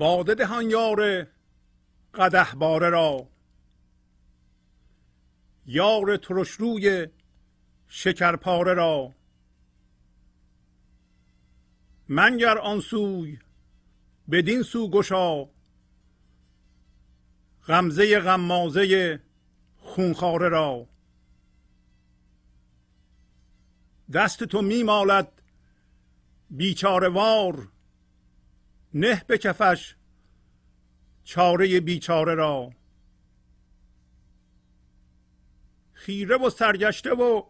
باده دهان یار قده باره را. یار ترش روی شکرپاره را. منگر آن سوی بدین سو گشا. غمزه غمازه خونخاره را. دست تو میمالد بیچاره وار نه به کفش چاره بیچاره را. خیره و سرگشته و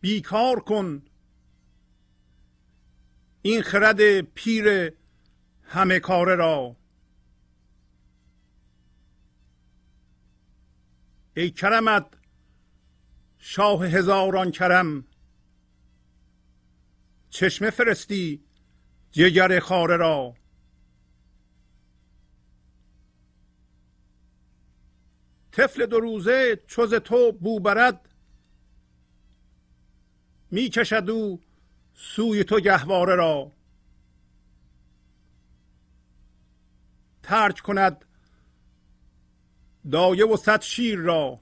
بیکار کن. این خرد پیر همه کاره را. ای کرمت شاه هزاران کرم چشمه فرستی جگر خاره را. طفل دو روزه چوز تو بو برد. می کشد او سوی تو گهواره را. ترک کند دایه و صد شیر را.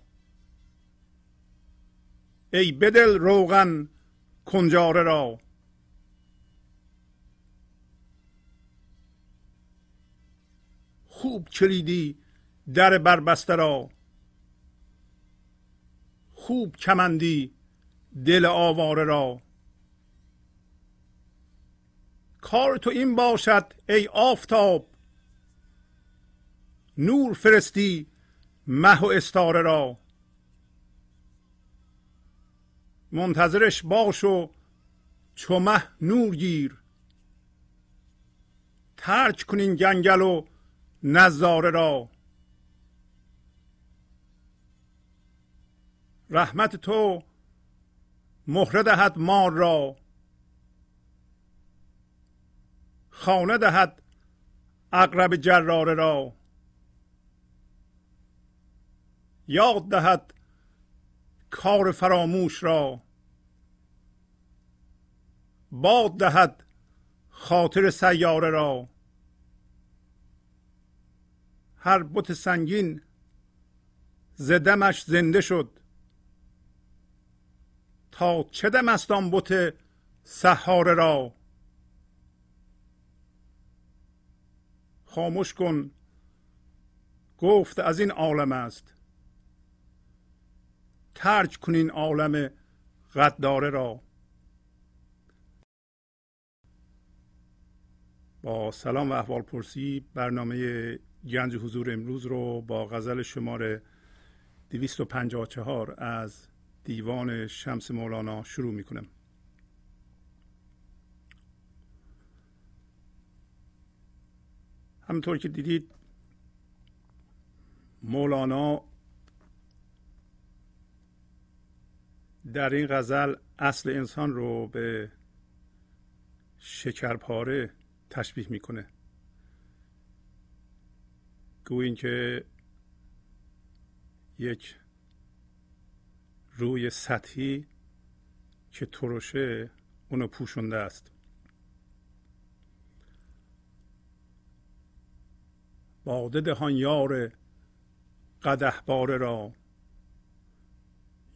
ای بدل روغن کنجاره را. خوب کلیدی در بربسته را. خوب کمندی دل آواره را. کار تو این باشد ای آفتاب نور فرستی مه و استاره را. منتظرش باش و چو مه نور گیر. ترک کنین گنگل و نظاره را. رحمت تو مهره دهد مار را. خانه دهد اقرب جراره را. یاد دهد کار فراموش را. باد دهد خاطر سیاره را. هر بت سنگین زدمش زنده شد. تا چه دم است آن بت سحاره را؟ خاموش کن گفت از این عالم است. ترک کنین عالم غداره را. با سلام و احوال پرسی برنامه گنج حضور امروز رو با غزل شماره 254 از دیوان شمس مولانا شروع می کنم همونطور که دیدید مولانا در این غزل اصل انسان رو به شکرپاره تشبیه می‌کنه. گویین که یک روی سطحی که ترشه اونو پوشونده است. باده دهان یار قده باره را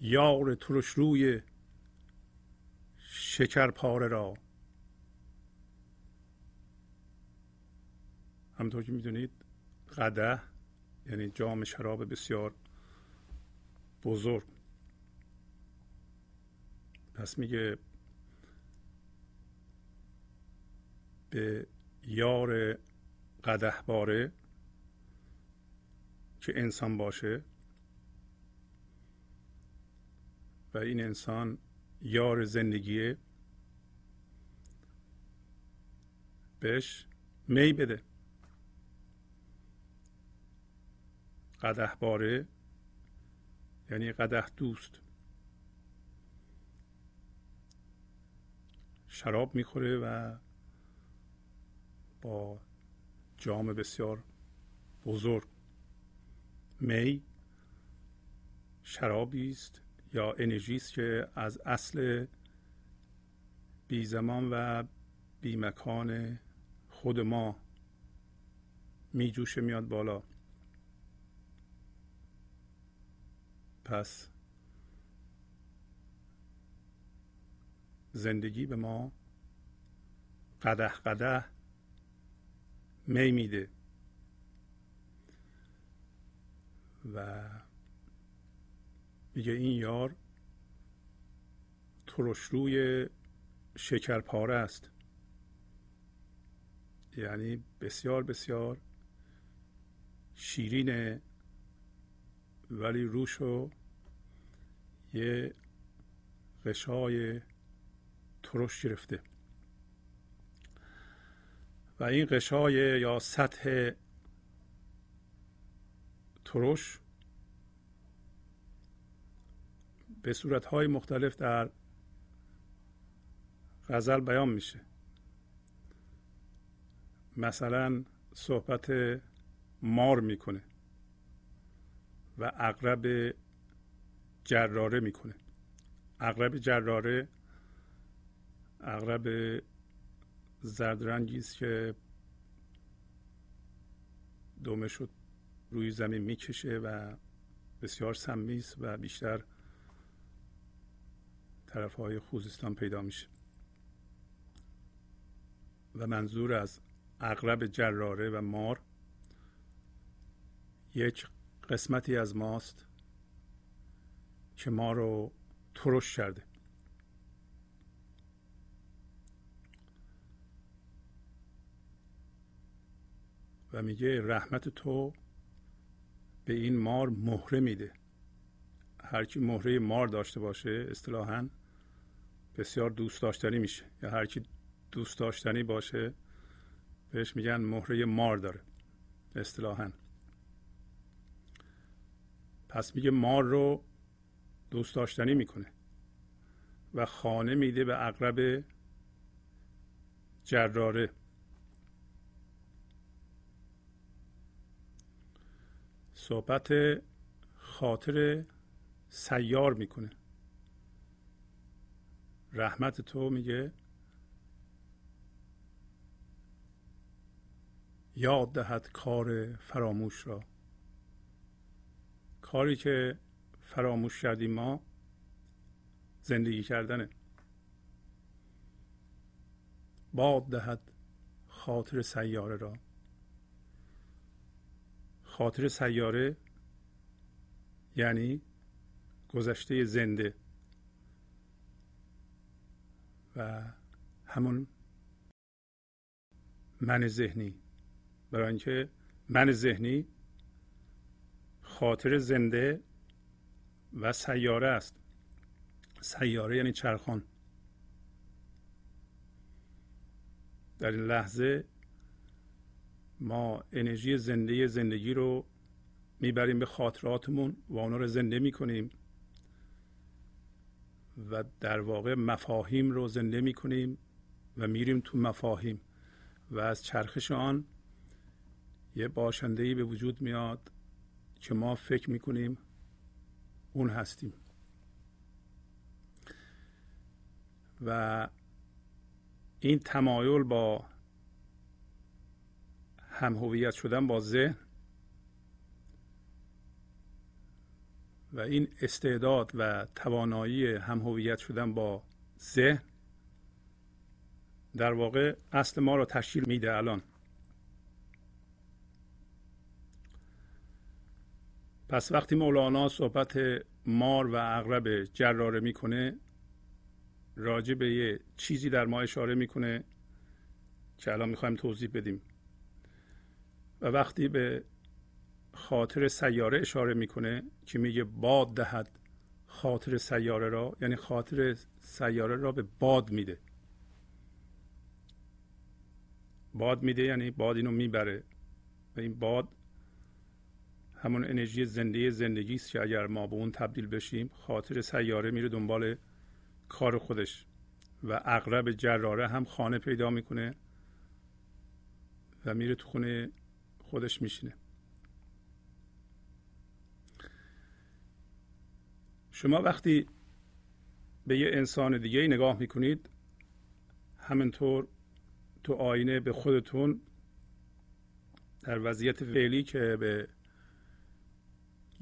یار ترش روی شکر پاره را. همطور که می‌دونید قده یعنی جام شراب بسیار بزرگ. پس میگه به یار قده باره که انسان باشه و این انسان یار زندگیه بهش می بده. قده باره یعنی قده دوست. شراب می‌خوره و با جام بسیار بزرگ می شرابی است یا انرژی است که از اصل بی زمان و بی مکان خود ما میجوشه میاد بالا. پس زندگی به ما قده قده می میده. و میگه این یار ترش روی شکرپاره است. یعنی بسیار بسیار شیرینه ولی روشو یه قشای ترش گرفته. و این قشای یا سطح ترش به صورتهای مختلف در غزل بیان میشه. مثلا صحبت مار می‌کنه و اقرب جراره می‌کنه. اقرب جراره اقرب زرد است که دومش رو روی زمین می‌کشه و بسیار سمی است و بیشتر طرف های خوزستان پیدا میشه. و منظور از اغرب جراره و مار یک قسمتی از ماست که ما رو ترش کرده. و میگه رحمت تو به این مار مهره میده. هرکی مهره مار داشته باشه اصطلاحا بسیار دوست داشتنی میشه. یا هرکی دوست داشتنی باشه بهش میگن مهره مار داره اصطلاحا. پس میگه مار رو دوست داشتنی می‌کنه و خانه میده به اقرب جراره. صحبت خاطر سیار می‌کنه. رحمت تو میگه یاد دهد کار فراموش را. کاری که فراموش کردیم ما زندگی کردنه. باد دهد خاطر سیاره را. خاطر سیاره یعنی گذشته زنده. و همون من ذهنی. برای اینکه من ذهنی خاطر زنده و سیاره است. سیاره یعنی چرخان. در این لحظه ما انرژی زنده زندگی رو می‌بریم به خاطراتمون و اونا رو زنده می‌کنیم و در واقع مفاهیم رو زنده می‌کنیم و میریم تو مفاهیم و از چرخش آن یه باشنده به وجود میاد که ما فکر می‌کنیم اون هستیم. و این تمایل با هم هویت شدن با ذهن و این استعداد و توانایی هم هویت شدن با ذهن در واقع اصل ما رو تشکیل میده الان. پس وقتی مولانا صحبت مار و اغرب جراره می‌کنه راجع به یه چیزی در ما اشاره می‌کنه که الان می‌خوایم توضیح بدیم. و وقتی به خاطر سیاره اشاره می‌کنه که میگه باد دهد خاطر سیاره را یعنی خاطر سیاره را به باد میده. باد میده یعنی باد اینو می‌بره. و این باد همون انرژی زنده زندگی است که اگر ما به اون تبدیل بشیم خاطر سیاره میره دنبال کار خودش و اغرب جراره هم خانه پیدا می‌کنه و میره تو خونه خودش میشینه. شما وقتی به یه انسان دیگه نگاه می‌کنید همینطور تو آینه به خودتون در وضعیت فعلی که به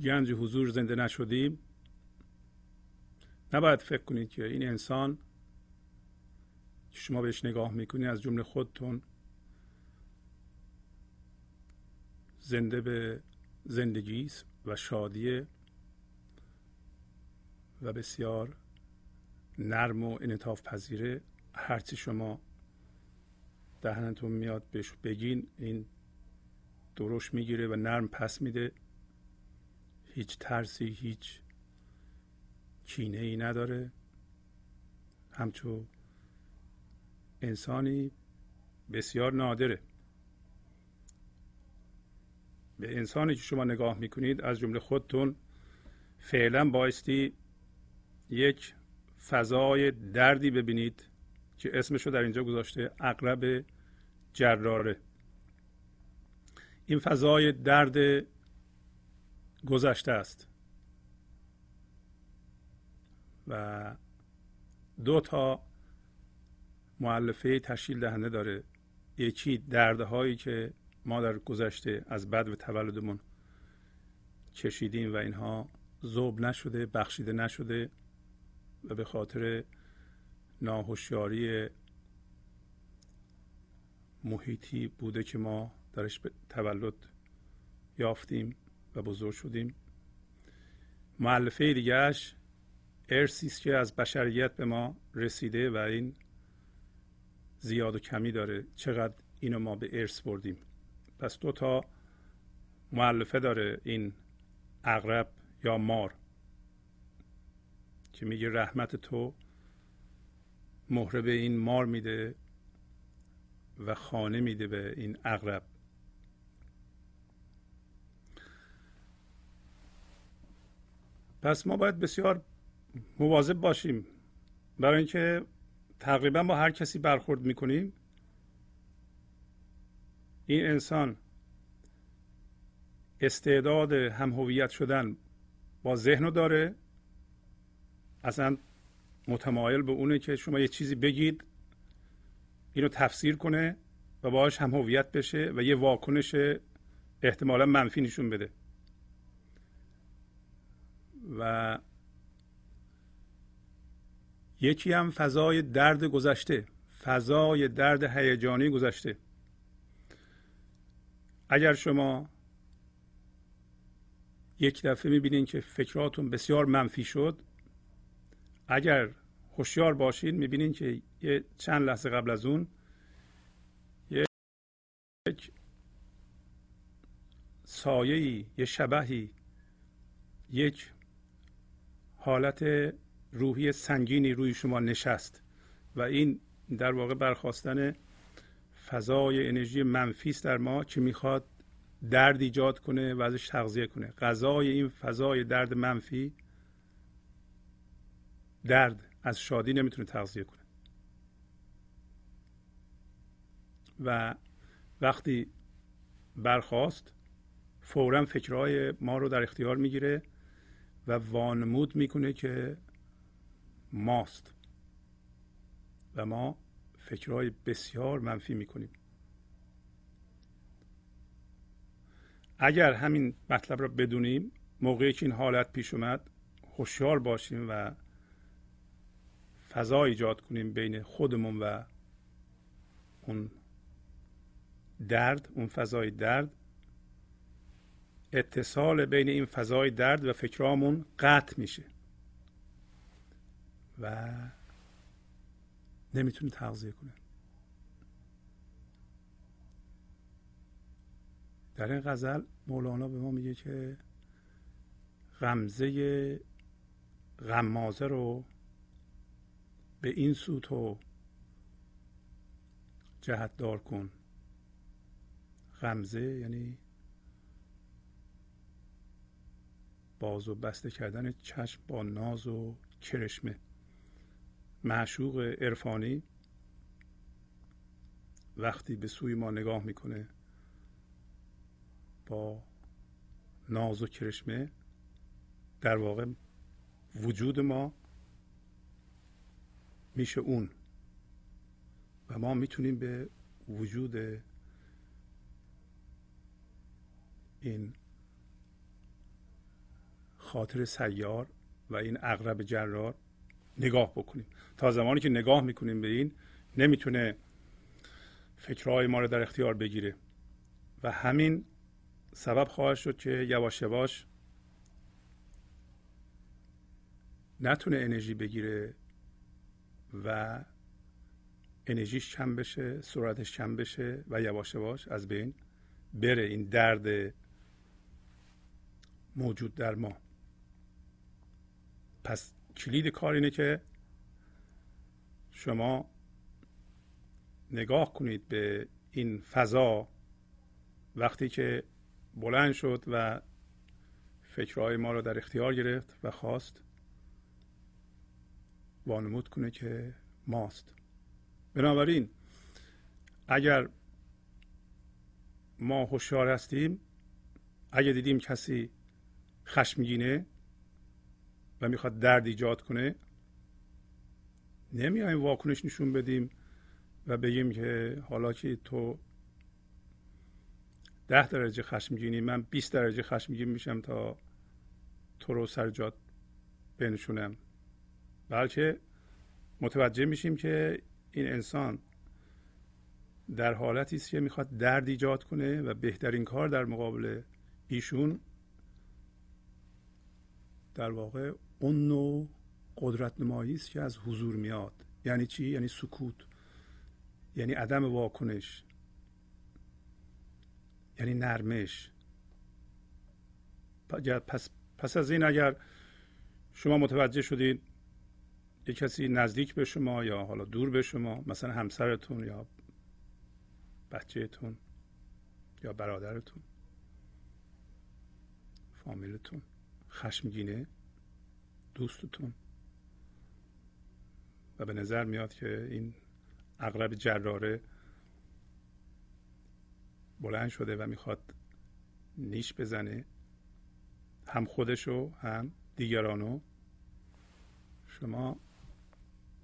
گنج حضور زنده نشدیم نباید فکر کنید که این انسان که شما بهش نگاه می‌کنید از جمله خودتون زنده به زندگی است و شادیه و بسیار نرم و انعطاف پذیره. هرچی شما دهنتون میاد بهش بگین این درشت می‌گیره و نرم پس میده. هیچ ترسی هیچ کینه ای نداره. همچون انسانی بسیار نادره. به انسانی که شما نگاه می‌کنید از جمله خودتون فعلا بایستی یک فضای دردی ببینید که اسمش رو در اینجا گذاشته اقرب جراره این فضای درد گذشته است. و دو تا معلفه تشکیل دهنده داره. یکی دردهایی که ما در گذشته از بد و تولدمون کشیدیم و اینها زوب نشده بخشیده نشده و به خاطر ناهوشیاری محیطی بوده که ما درش تولد یافتیم و بزرگ شدیم. معلفه دیگهش ارسی است که از بشریت به ما رسیده و این زیاد و کمی داره. چقدر اینو ما به ارث بردیم؟ پس دو تا معلفه داره این اغرب یا مار که میگه رحمت تو مهره به این مار میده و خانه میده به این اغرب. پس ما باید بسیار مواظب باشیم. برای اینکه تقریبا با هر کسی برخورد می‌کنیم این انسان استعداد هم هویت شدن با ذهن رو داره. اصلا متمایل به اونه که شما یه چیزی بگید اینو تفسیر کنه و باهاش هم هویت بشه و یه واکنش احتمالا منفی نشون بده. و یکی هم فضای درد گذشته فضای درد هیجانی گذشته. اگر شما یک دفعه می‌بینین که فکراتون بسیار منفی شد اگر هوشیار باشین می‌بینین که یه چند لحظه قبل از اون یک سایه‌ای یه شبهی یک حالت روحی سنگینی روی شما نشست و این در واقع برخواستن فضای انرژی منفی است در ما که می‌خواد درد ایجاد کنه و ازش تغذیه کنه. غذای این فضای درد منفی درد از شادی نمی‌تونه تغذیه کنه. و وقتی برخواست فورا فکرهای ما رو در اختیار می‌گیره و وانمود می‌کنه که ماست و ما فکرهای بسیار منفی می‌کنیم. اگر همین مطلب را بدونیم موقعی که این حالت پیش اومد هوشیار باشیم و فضا ایجاد کنیم بین خودمون و اون درد اون فضای درد اتصال بین این فضای درد و فکرامون قطع میشه. و نمی‌تونه تغذیه کنه در این غزل مولانا به ما میگه که غمزه غمازه رو به این سو تو جهت دار کن. غمزه یعنی باز و بسته کردن چشم با ناز و کرشمه. معشوق عرفانی وقتی به سوی ما نگاه می‌کنه با ناز و کرشمه در واقع وجود ما میشه اون و ما می‌تونیم به وجود این خاطر سیار و این اغرب جرار نگاه بکنیم. تا زمانی که نگاه می‌کنیم به این نمی‌تونه فکرهای ما رو در اختیار بگیره. و همین سبب خواهد شد که یواش یواش نتونه انرژی بگیره و انرژیش کم بشه سرعتش کم بشه و یواش یواش از بین بره. این درد موجود در ما. پس کلید کار اینه که شما نگاه کنید به این فضا وقتی که بلند شد و فکرهای ما رو در اختیار گرفت و خواست وانمود کنه که ماست. بنابراین اگر ما هوشیار هستیم اگر دیدیم کسی خشمگینه و می‌خواد درد ایجاد کنه نمیایم واکنش نشون بدیم و بگیم که حالا که تو ده درجه خشمگینی من 20 درجه خشمگین میشم تا تو رو سر جات بنشونم. بلکه متوجه میشیم که این انسان در حالتی است که می‌خواد درد ایجاد کنه و بهترین کار در مقابل ایشون در واقع اون نوع قدرت نمایی است که از حضور میاد. یعنی چی؟ یعنی سکوت. یعنی عدم واکنش. یعنی نرمش. پس, پس از این اگر شما متوجه شدید یک کسی نزدیک به شما یا حالا دور به شما مثلا همسرتون یا بچهتون یا برادرتون فامیلتون خشمگینه دوستتون. و به نظر میاد که این اغرب جراره بلند شده و می‌خواد نیش بزنه. هم خودشو هم دیگرانو. شما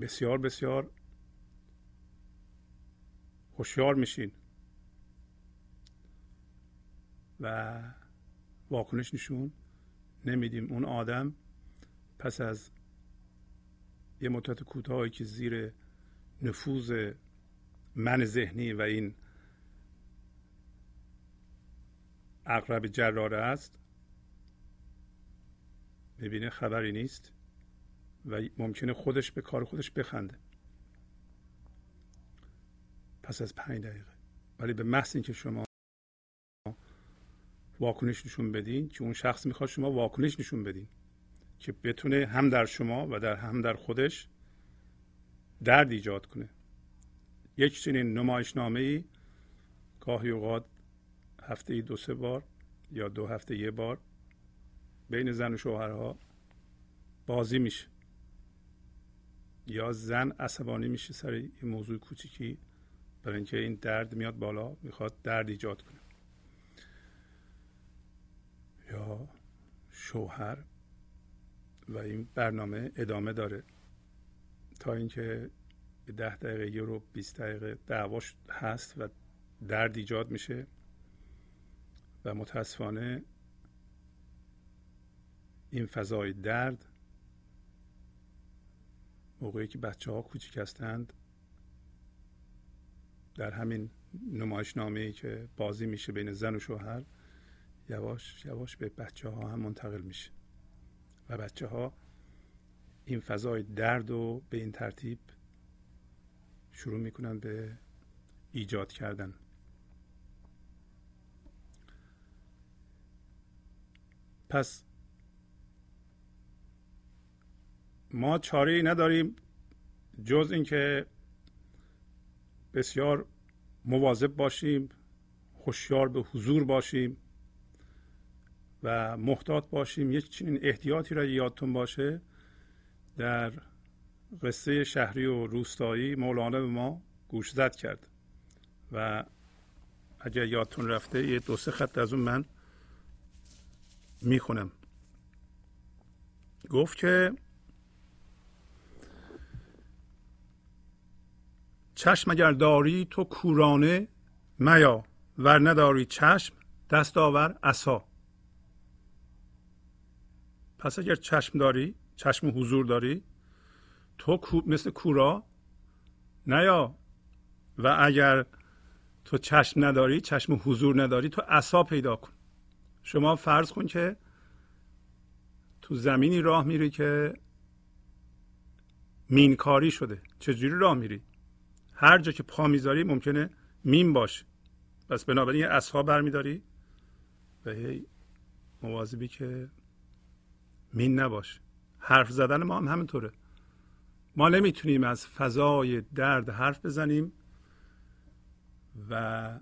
بسیار بسیار هوشیار میشین. و واکنش نشون نمیدیم. اون آدم پس از یه مدت کوتاهی که زیر نفوذ من ذهنی و این اقرب جراره است می‌بینه خبری نیست و ممکنه خودش به کار خودش بخنده. پس از پنج دقیقه. ولی به محض اینکه شما واکنش نشون بدین که اون شخص می‌خواد شما واکنش نشون بدین. که بتونه هم در شما و در هم در خودش درد ایجاد کنه. یک چنین نمایشنامه ای گاهی اوقات هفته ای دو سه بار یا دو هفته یه بار بین زن و شوهرها بازی میشه. یا زن عصبانی میشه سر این موضوع کوچیکی برای اینکه این درد میاد بالا می‌خواد درد ایجاد کنه. یا شوهر این برنامه ادامه داره. تا اینکه ده دقیقه یه رو 20 دقیقه دعواش هست و درد ایجاد میشه و متاسفانه این فضای درد موقعی که بچه ها کوچیک هستند در همین نمایشنامه ای که بازی میشه بین زن و شوهر یواش یواش به بچه ها هم منتقل میشه. و بچه ها این فضای درد و به این ترتیب شروع می‌کنن به ایجاد کردن. پس ما چاره ای نداریم جز اینکه بسیار مواظب باشیم هوشیار به حضور باشیم. و محتاط باشیم. یک چنین احتیاطی را یادتون باشه در قصه شهری و روستایی مولانا به ما گوش زد کرد. و اگر یادتون رفته یه دو سه خط از اون من می‌خونم. گفت که چشم اگر داری تو کورانه میا ور نداری چشم دستاور عصا. پس اگر چشم داری چشم حضور داری تو مثل کورا نیا. و اگر تو چشم نداری چشم حضور نداری تو عصا پیدا کن. شما فرض کن که تو زمینی راه میری که مینکاری شده. چجوری راه میری؟ هر جا که پا می‌ذاری ممکنه مین باشه. پس بنابراین یه اصها برمیداری و هی مواظبی که مین نباشه حرف زدن ما هم همینطوره. ما نمی‌تونیم از فضای درد حرف بزنیم و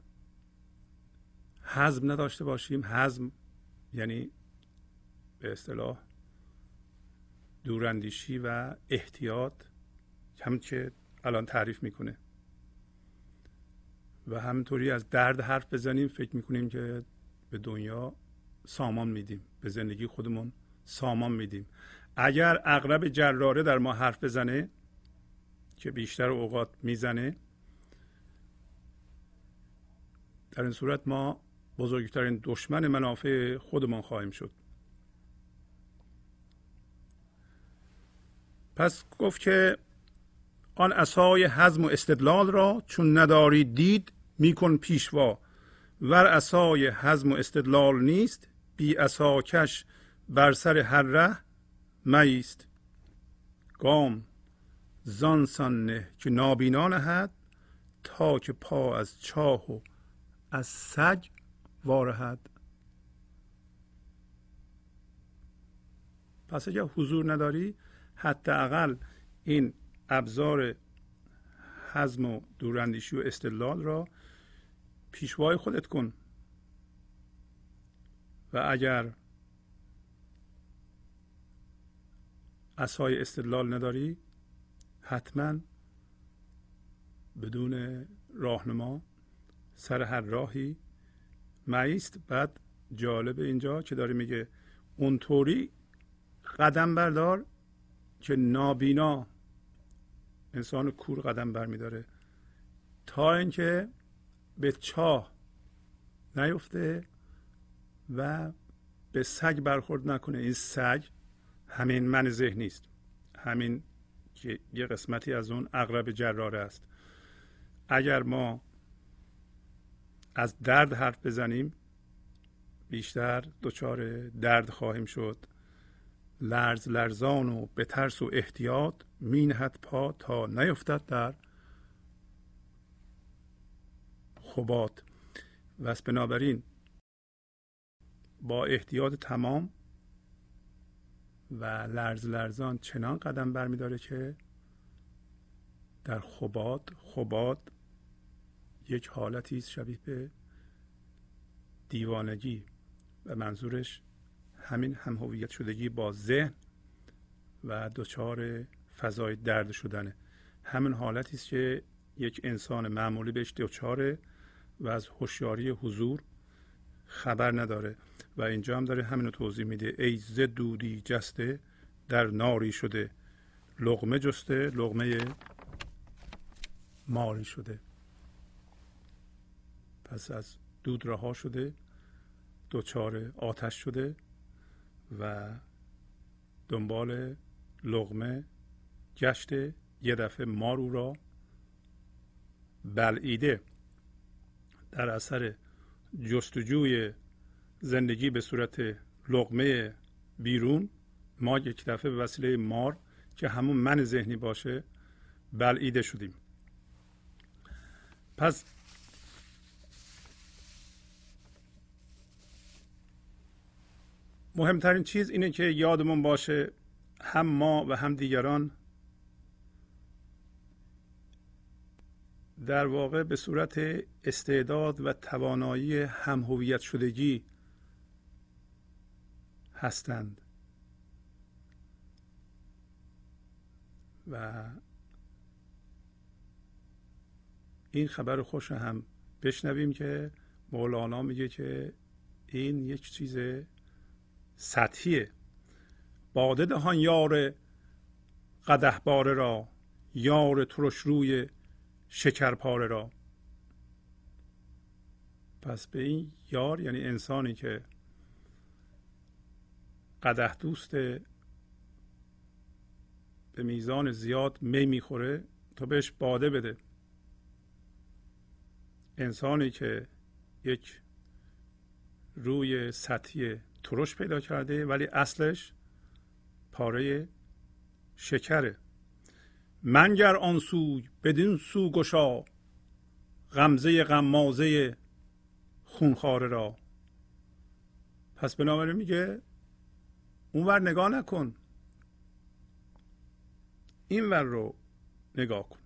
حزم نداشته باشیم. حزم یعنی به اصطلاح دوراندیشی و احتیاط هم که الان تعریف می‌کنه. و همینطوری از درد حرف بزنیم فکر می‌کنیم که به دنیا سامان میدیم به زندگی خودمون سامان میدیم. اگر اغرب جراره در ما حرف بزنه که بیشتر اوقات می‌زنه در این صورت ما بزرگترین دشمن منافع خودمان خواهیم شد. پس گفت که آن اسای حزم و استدلال را چون نداری دید میکن پیشوا. ور اسای حزم و استدلال نیست بی کش بر سر هر ره میست گام زان نه که نابینا نهد تا که پا از چاه و از سگ وارهد. پس اگر حضور نداری حداقل این ابزار حزم و دوراندیشی و استدلال را پیشوای خودت کن. و اگر اسای استدلال نداری؟ حتما. بدون راهنما. سر هر راهی. معیست بعد جالب اینجا که داره میگه اونطوری قدم بردار که نابینا. انسان کور قدم برمیداره تا اینکه به چاه نیفته و به سگ برخورد نکنه. این سگ همین من ذهنی است همین که یه قسمتی از اون اقرب جراره است. اگر ما از درد حرف بزنیم بیشتر دچار درد خواهیم شد. لرز لرزان و به ترس و احتیاط مینهد پا تا نیفتد در خوبات و بنابراین با احتیاط تمام و لرز لرزان چنان قدم برمیداره که در خوبات خوبات یک حالتی است شبیه به دیوانگی و منظورش همین هم هویت شدگی با ذهن و دچار فضای درد شدنه. همین حالتی است که یک انسان معمولی بهش دچاره و از هوشیاری حضور خبر نداره. و اینجا هم داره همینو توضیح میده. ای ز دودی جسته در ناری شده. لغمه جسته لغمه ماری شده. پس از دود رها شده دچار آتش شده و دنبال لغمه گشته یه دفعه مارو را بلعیده. در اثر جستجوی زندگی به صورت لغمه بیرون ما یک دفعه به وسیله مار که همون من ذهنی باشه بلعیده شدیم. پس مهمترین چیز اینه که یادمون باشه هم ما و هم دیگران در واقع به صورت استعداد و توانایی هم هویت شدگی هستند. و این خبر خوش هم بشنویم که مولانا میگه که این یک چیز سطحیه. باده دهان یار قده باره را یار ترش روی شکرپاره را. پس به این یار یعنی انسانی که قده دوست به میزان زیاد می می‌خوره تا بهش باده بده. انسانی که یک روی سطحی ترش پیدا کرده ولی اصلش پاره شکره. منگر آن سوی بدین سو گشا غمزه غمازه خونخواره را. پس بنابراین میگه اونور نگاه نکن. این ور رو نگاه کن.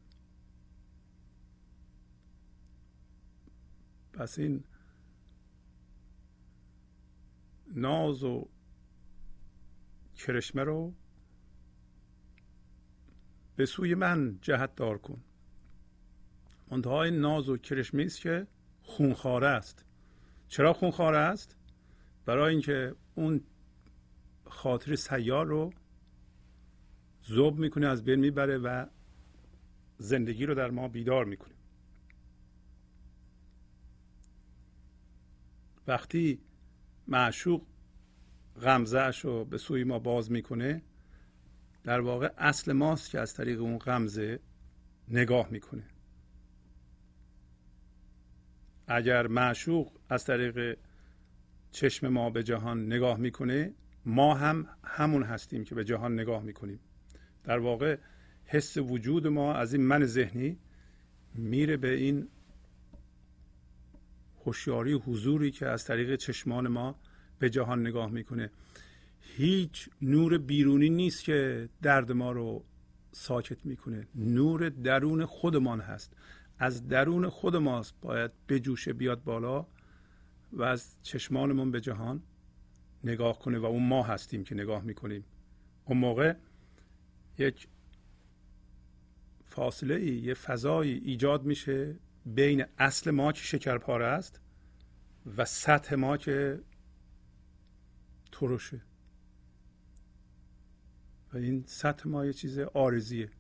پس این ناز و کرشمه رو به سوی من جهت دار کن. منتها این ناز و کرشمه است که خونخواره است. چرا خونخواره است؟ برای اینکه اون خاطر سیار رو زوب می‌کنه از بین می‌بره و زندگی رو در ما بیدار می‌کنه. وقتی معشوق غمزهش رو به سوی ما باز می‌کنه در واقع اصل ماست که از طریق اون غمزه نگاه می‌کنه. اگر معشوق از طریق چشم ما به جهان نگاه می‌کنه ما هم همون هستیم که به جهان نگاه می‌کنیم. در واقع حس وجود ما از این من ذهنی میره به این هوشیاری حضوری که از طریق چشمان ما به جهان نگاه می‌کنه. هیچ نور بیرونی نیست که درد ما رو ساکت می‌کنه. نور درون خودمان هست. از درون خود ماست باید بجوشه بیاد بالا و از چشمانمون به جهان. نگاه کنه و اون ما هستیم که نگاه می‌کنیم. اون موقع یک فاصله ای یه فضایی ایجاد میشه بین اصل ما که شکرپاره است و سطح ما که ترشه. و این سطح ما یه چیز آرزیه.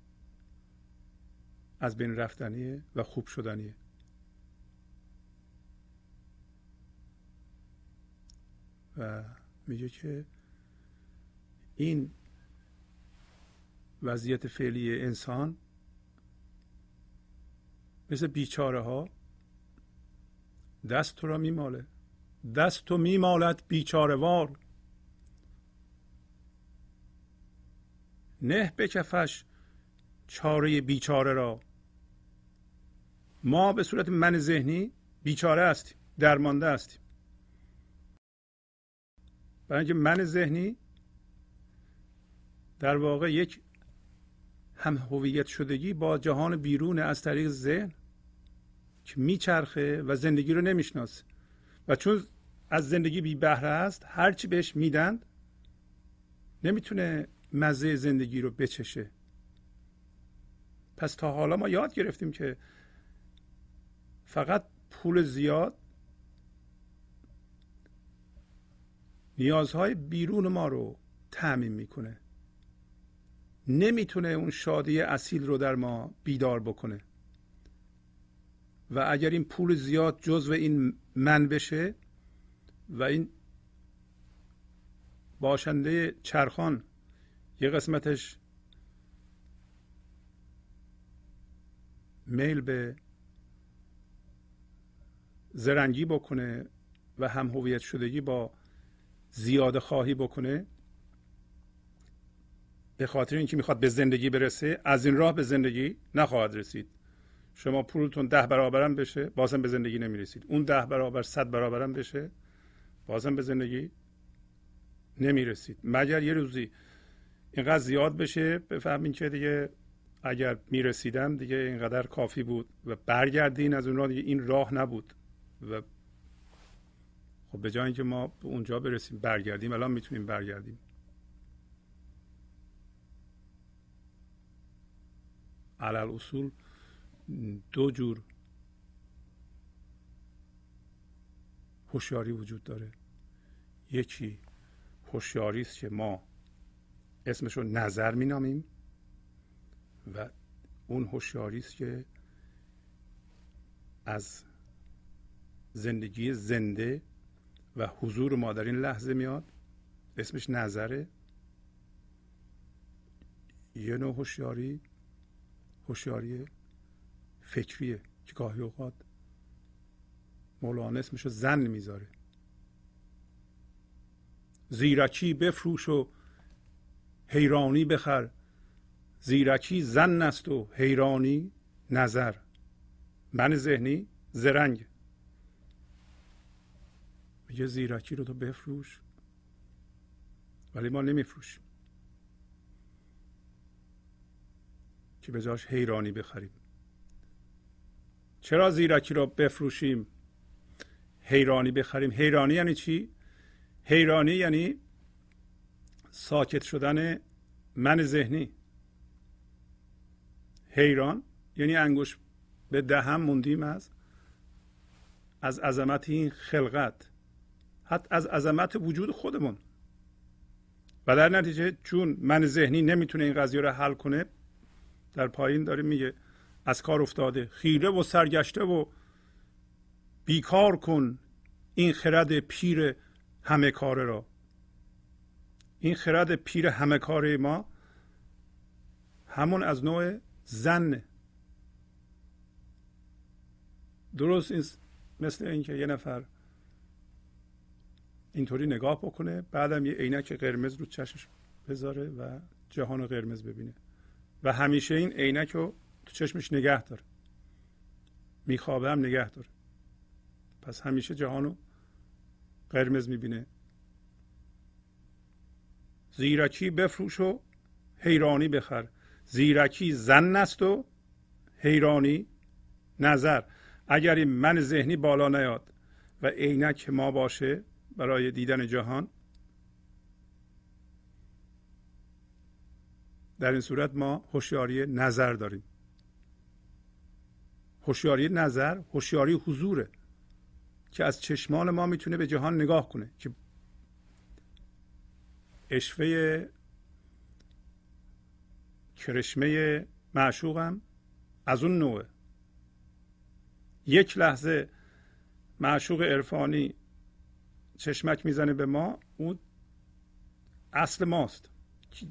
از بین رفتنیه و خوب شدنیه. و میگه که این وضعیت فعلی انسان مثل بیچاره ها دست تو را میماله. دست تو میمالد بیچاره وار نه بکفش چاره بیچاره را. ما به صورت من ذهنی بیچاره هستیم درمانده هستیم برای اینکه من ذهنی در واقع یک هم هویت شدگی با جهان بیرون از طریق ذهن که میچرخه و زندگی رو نمی‌شناسه. و چون از زندگی بی بهره است هرچی بهش میدن نمی‌تونه مزه زندگی رو بچشه. پس تا حالا ما یاد گرفتیم که فقط پول زیاد نیازهای بیرون ما رو تعمین می‌کنه. نمی‌تونه اون شادی اصیل رو در ما بیدار بکنه. و اگر این پول زیاد جزو این من بشه و این باشنده چرخان یه قسمتش میل به زرنگی بکنه و هم هویت شدگی با زیاده خواهی بکنه به خاطر اینکه می‌خواد به زندگی برسه از این راه به زندگی نخواهد رسید. شما پولتون ده برابرم بشه بازم به زندگی نمی‌رسید. اون ده برابر صد برابرم بشه بازم به زندگی نمی‌رسید. مگر یه روزی اینقدر زیاد بشه؟ بفهمین که دیگه؟ اگر می‌رسیدم دیگه اینقدر کافی بود و برگردین از اون راه دیگه این راه نبود و خب به جای اینکه ما به اونجا برسیم برگردیم الان می‌تونیم برگردیم. علل اصول دو جور هوشیاری وجود داره. یکی هوشیاری است که ما اسمش رو نظر مینامیم و اون هوشیاری است که از زندگی زنده و حضور ما در این لحظه میاد. اسمش نظره. یه نوع هوشیاری. هوشیاری فکریه که گاهی اوقات مولانا اسمشو زن می‌ذاره. زیرکی بفروش و حیرانی بخر. زیرکی زن است و حیرانی نظر. من ذهنی زرنگ. میگه زیرکی رو تو بفروش. ولی ما نمیفروشیم. که به جاش حیرانی بخریم. چرا زیرکی رو بفروشیم؟ حیرانی بخریم. حیرانی یعنی چی؟ حیرانی یعنی ساکت شدن من ذهنی. حیران یعنی انگوش به دهم موندیم از از عظمت این خلقت. از عظمت وجود خودمون. و در نتیجه چون من ذهنی نمی‌تونه این قضیه رو حل کنه در پایین داره میگه از کار افتاده خیره و سرگشته و بیکار کن این خرد پیر همه کاره را. این خرد پیر همه کاره ما همون از نوع زن. درست این مثل اینکه یه نفر اینطوری نگاه بکنه. بعدم یه عینک قرمز رو چشمش بذاره و جهان رو قرمز ببینه. و همیشه این عینک رو تو چشمش نگه داره. میخوابه هم نگه داره. پس همیشه جهان رو قرمز می‌بینه. زیرکی بفروش و حیرانی بخر. زیرکی زن است و حیرانی نظر. اگر این من ذهنی بالا نیاد و عینک ما باشه برای دیدن جهان. در این صورت ما هوشیاری نظر داریم. هوشیاری نظر هوشیاری حضوره که از چشمان ما می‌تونه به جهان نگاه کنه که اشوه کرشمه معشوقم از اون نوعه. یک لحظه معشوق عرفانی چشمک می‌زنه به ما اون اصل ماست.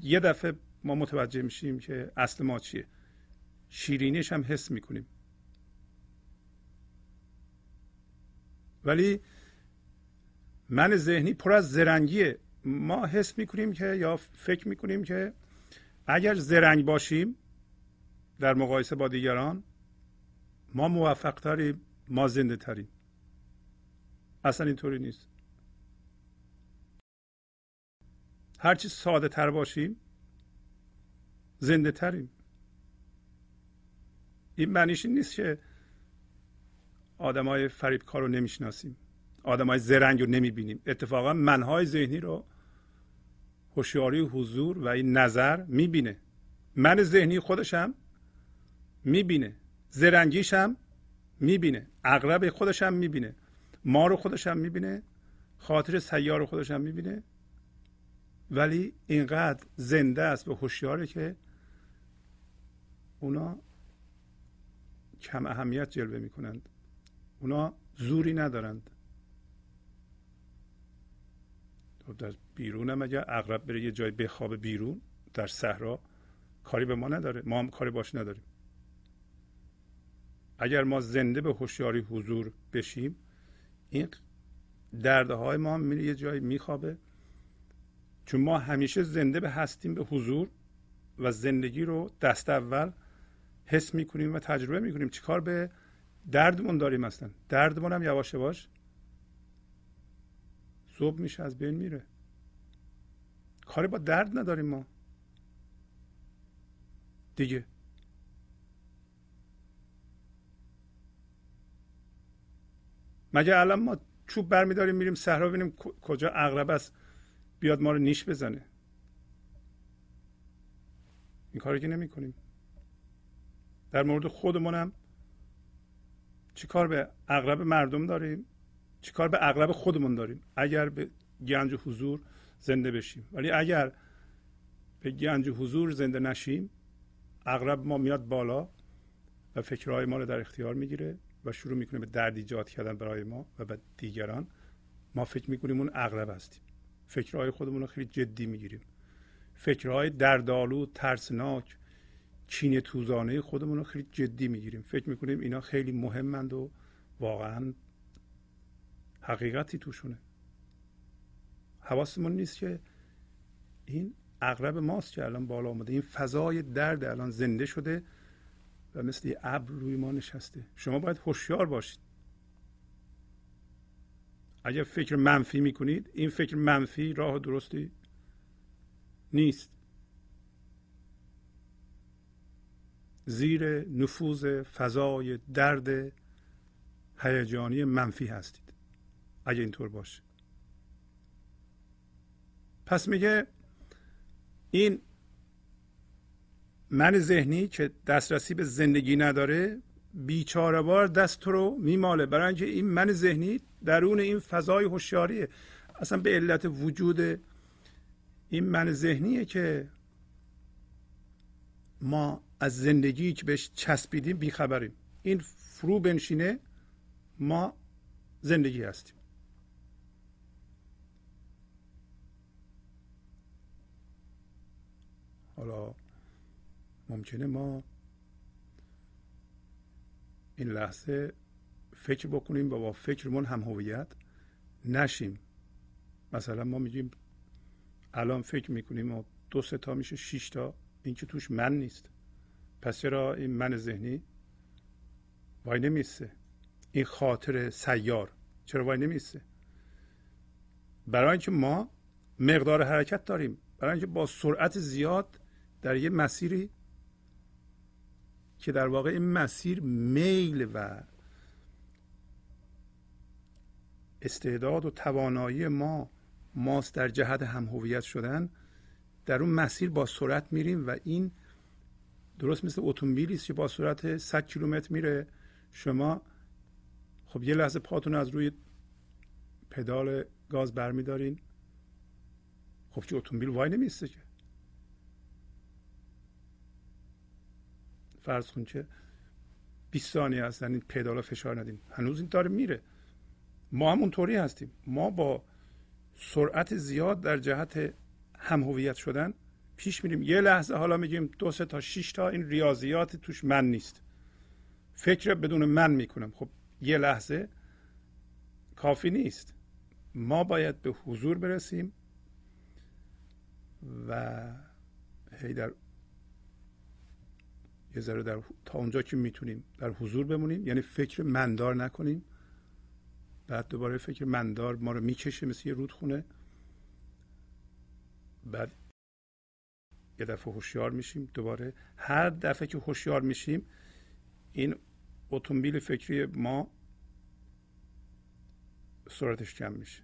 یه دفعه ما متوجه میشیم که اصل ما چیه. شیرینیش هم حس می‌کنیم. ولی من ذهنی پر از زرنگیه. ما حس می‌کنیم که یا فکر می‌کنیم که اگر زرنگ باشیم در مقایسه با دیگران ما موفق تریم ما زنده تریم اصلا اینطوری نیست. هرچی ساده تر باشیم زنده تریم. این معنیش این نیست که آدمای فریبکار رو نمی‌شناسیم. آدمای زرنگ رو نمی‌بینیم. اتفاقا منهای ذهنی رو هوشیاری حضور و این نظر می‌بینه. من ذهنی خودشم می‌بینه. زرنگیش هم می‌بینه. اغرب خودش هم می‌بینه. ما رو خودش هم می‌بینه. خاطر سیار خودش هم می‌بینه. ولی اینقدر زنده است و هوشیاره که اونا کم اهمیت جلوه می‌کنند. اونا زوری ندارند. خب در بیرون هم اگر اغرب بره یه جای بخواب بیرون در صحرا کاری به ما نداره. ما هم کاری باش نداریم. اگر ما زنده به هوشیاری حضور بشیم این دردهای ما میره یه جایی میخوابه. چون ما همیشه زنده به هستیم به حضور و زندگی رو دست اول حس می‌کنیم و تجربه می‌کنیم. چیکار به دردمون داریم اصلا؟ دردمون هم یواش یواش صبح میشه از بین میره. کاری با درد نداریم ما. دیگه. مگه الان ما چوب برمیداریم میریم صحرا ببینیم کجا اغرب است؟ بیاد ما رو نیش بزنه. این کاری که نمی کنیم در مورد خودمون هم چی کار به اغرب مردم داریم؟ چی کار به اغرب خودمون داریم؟ اگر به گنج حضور زنده بشیم. ولی اگر به گنج حضور زنده نشیم اغرب ما میاد بالا و فکرهای ما رو در اختیار می‌گیره و شروع می‌کنه به درد ایجاد کردن برای ما و به دیگران. ما فکر می‌کنیم اون اغرب هستیم. فکرهای خودمون رو خیلی جدی می‌گیریم. فکرهای دردآلود ترسناک چین توزانه خودمون رو خیلی جدی می‌گیریم. فکر می‌کنیم اینا خیلی مهمند و واقعا حقیقتی توشونه. حواسمون نیست که این اغرب ماست که الان بالا آمده این فضای درد الان زنده شده و مثل یه ابر روی ما نشسته. شما باید هوشیار باشید. اگر فکر منفی می‌کنید این فکر منفی راه درستی نیست. زیر نفوذ فضای درد هیجانی منفی هستید. اگه اینطور باشه. پس میگه این من ذهنی که دسترسی به زندگی نداره بیچاره بار دست رو میماله. برای اینکه این من ذهنی درون این فضای هوشیاریه. اصلا به علت وجود این من ذهنیه که ما از زندگی که بهش چسبیدیم بیخبریم. این فرو بنشینه ما زندگی هستیم. حالا ممکنه ما این لحظه فکر بکنیم و با فکرمون هم هویت نشیم. مثلا ما میگیم الان فکر می‌کنیم و دو سه تا میشه شش تا. این که توش من نیست. پس چرا این من ذهنی وای نمیسته این خاطر سیار چرا وای نمیسته برای اینکه ما مقدار حرکت داریم. برای اینکه با سرعت زیاد در یه مسیری که در واقع این مسیر میل و استعداد و توانایی ما ماست در جهت هم هویت شدن در اون مسیر با سرعت میریم و این درست مثل اتومبیلی است که با سرعت 100 کیلومتر میره. شما خب یه لحظه پاتون از روی پدال گاز برمیدارین. خب که اتومبیل وای نمیسته که. فرض کن که 20 ثانیه هستن این پدال فشار ندیم هنوز این داره میره. ما هم اونطوری هستیم. ما با سرعت زیاد در جهت هم هویت شدن پیش میریم. یه لحظه حالا میگیم دو سه تا شش تا این ریاضیات توش من نیست. فکر بدون من می‌کنم. خب یه لحظه کافی نیست. ما باید به حضور برسیم و هی در یه ذره در تا اونجا که می‌تونیم در حضور بمونیم. یعنی فکر مندار نکنیم. بعد دوباره فکر مندار ما رو می‌کشه مثل یه رودخونه. بعد یه دفعه هوشیار میشیم. دوباره هر دفعه که هوشیار میشیم این اتومبیل فکری ما سرعتش کم میشه.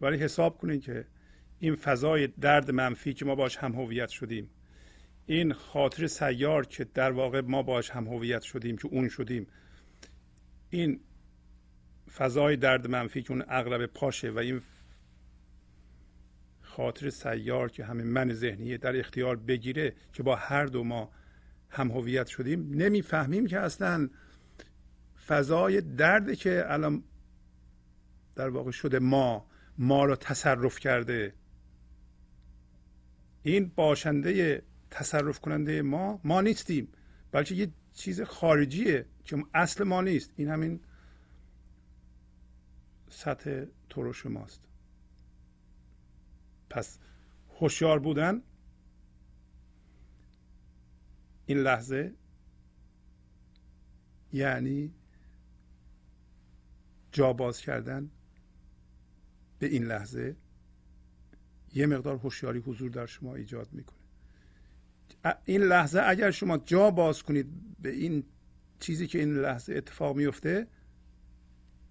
ولی حساب کنید که این فضای درد منفی که ما باش هم هویت شدیم این خاطر سیار که در واقع ما باش هم هویت شدیم که اون شدیم این فضای درد منفی که اون اغلب پاشه و این خاطر سیار که همین من ذهنیه در اختیار بگیره که با هر دو ما هم هویت شدیم نمی‌فهمیم که اصلا فضای درد که الان در واقع شده ما ما رو تصرف کرده این باشنده تصرف کننده ما ما نیستیم بلکه یه چیز خارجیه که اصل ما نیست. این همین سطح ترش ماست پس هوشیار بودن این لحظه یعنی جا باز کردن به این لحظه یه مقدار هوشیاری حضور در شما ایجاد می‌کنه. این لحظه اگر شما جا باز کنید به این چیزی که این لحظه اتفاق میفته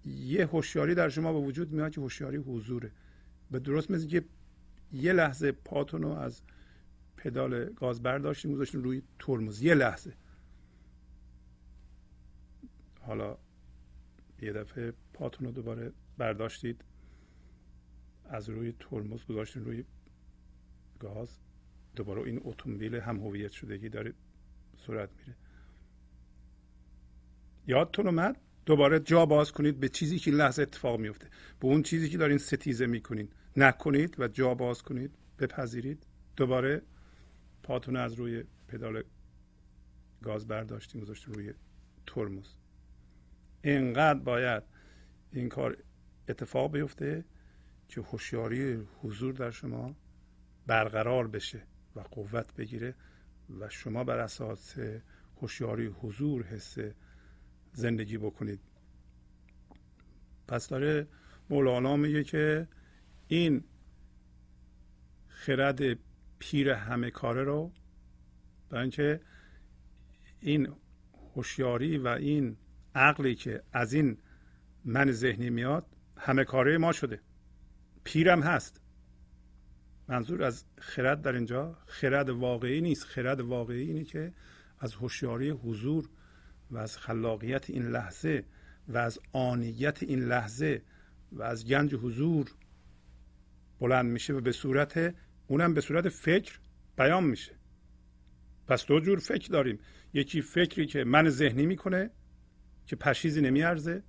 یه هوشیاری در شما به وجود میاد که هوشیاری حضوره. به درست مثل که یه لحظه پاتون رو از پدال گاز برداشتیم گذاشتیم روی ترمز. یه لحظه. حالا یه دفعه پاتون رو دوباره برداشتید. از روی ترمز گذاشتین روی گاز. دوباره این اتومبیل هم هویت شدگی داره سرعت میره. یادتون اومد؟ دوباره جا باز کنید به چیزی که لحظه اتفاق میفته به اون چیزی که دارین ستیزه می‌کنین نکنید و جا باز کنید. بپذیرید. دوباره پاتون از روی پدال گاز برداشتیم گذاشتیم روی ترمز. اینقدر باید این کار اتفاق بیفته که هوشیاری حضور در شما برقرار بشه و قوت بگیره و شما بر اساس هوشیاری حضور حس زندگی بکنید. پس داره مولانا میگه که این خرد پیر همه کاره رو برای اینکه این هوشیاری و این عقلی که از این من ذهنی میاد همه کاره ما شده. پیرم هست. منظور از خرد در اینجا خرد واقعی نیست. خرد واقعی اینه که از هوشیاری حضور و از خلاقیت این لحظه و از آنیت این لحظه و از گنج حضور بلند میشه و به صورت اونم به صورت فکر بیان میشه. پس دو جور فکر داریم. یکی فکری که من ذهنی می‌کنه که پشیزی نمیارزه.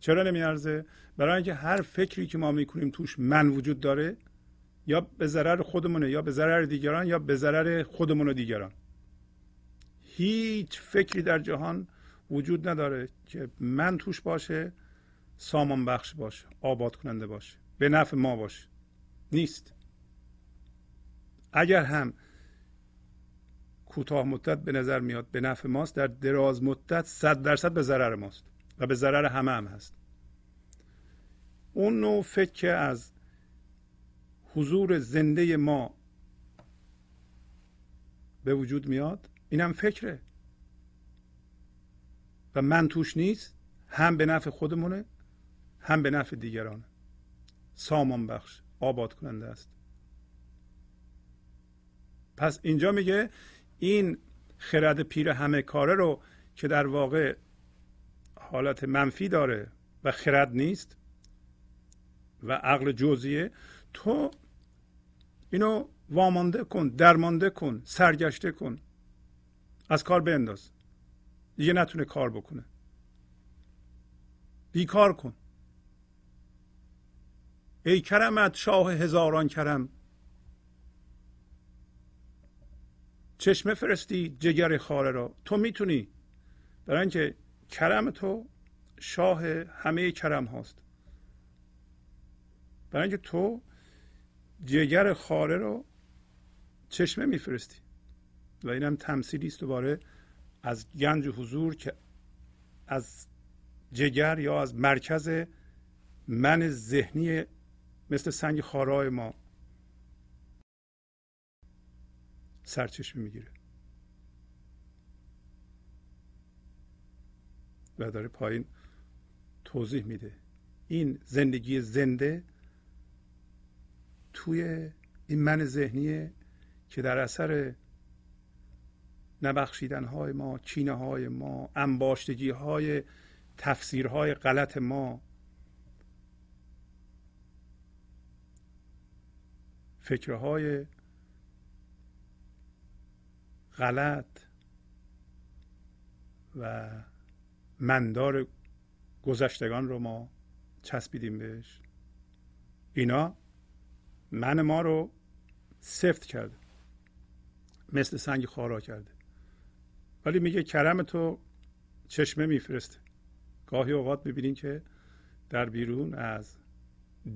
چرا نمیارزه؟ برای اینکه هر فکری که ما می‌کنیم توش من وجود داره یا به ضرر خودمونه یا به ضرر دیگران یا به ضرر خودمون و دیگران. هیچ فکری در جهان وجود نداره که من توش باشه سامان بخش باشه آباد کننده باشه. به نفع ما باشه. نیست. اگر هم کوتاه مدت به نظر میاد به نفع ماست در دراز مدت صد درصد به ضرر ماست و به ضرر همه هم هست. اون نوع فکر که از حضور زنده ما به وجود میاد اینم فکره. و من توش نیست هم به نفع خودمونه هم به نفع دیگران سامان بخش آباد کننده است. پس اینجا میگه این خرد پیر همه کاره رو که در واقع حالت منفی داره و خرد نیست و عقل جزئیه تو اینو وامانده کن درمانده کن سرگشته کن. از کار بنداز. دیگه نتونه کار بکنه. بیکار کن. ای کرمت شاه هزاران کرم. چشمه فرستی جگر خاره را. تو می‌تونی. برای اینکه کرم تو شاه همه کرم هاست. برای اینکه تو جگر خاره رو چشمه میفرستی. و اینم تمثیلی است دوباره از گنج حضور که از جگر یا از مرکز من ذهنی مثل سنگ خارای ما سرچشمه می‌گیره و داره پایین توضیح میده. این زندگی زنده توی این من ذهنیه که در اثر نبخشیدن های ما کینه های ما انباشتگی های تفسیرهای غلط ما. فکرهای غلط و مندار گذشتگان رو ما چسبیدیم بهش. اینا من ما رو سفت کرده مثل سنگ خارا کرده. ولی میگه کرم تو چشمه میفرسته. گاهی اوقات می‌بینین که در بیرون از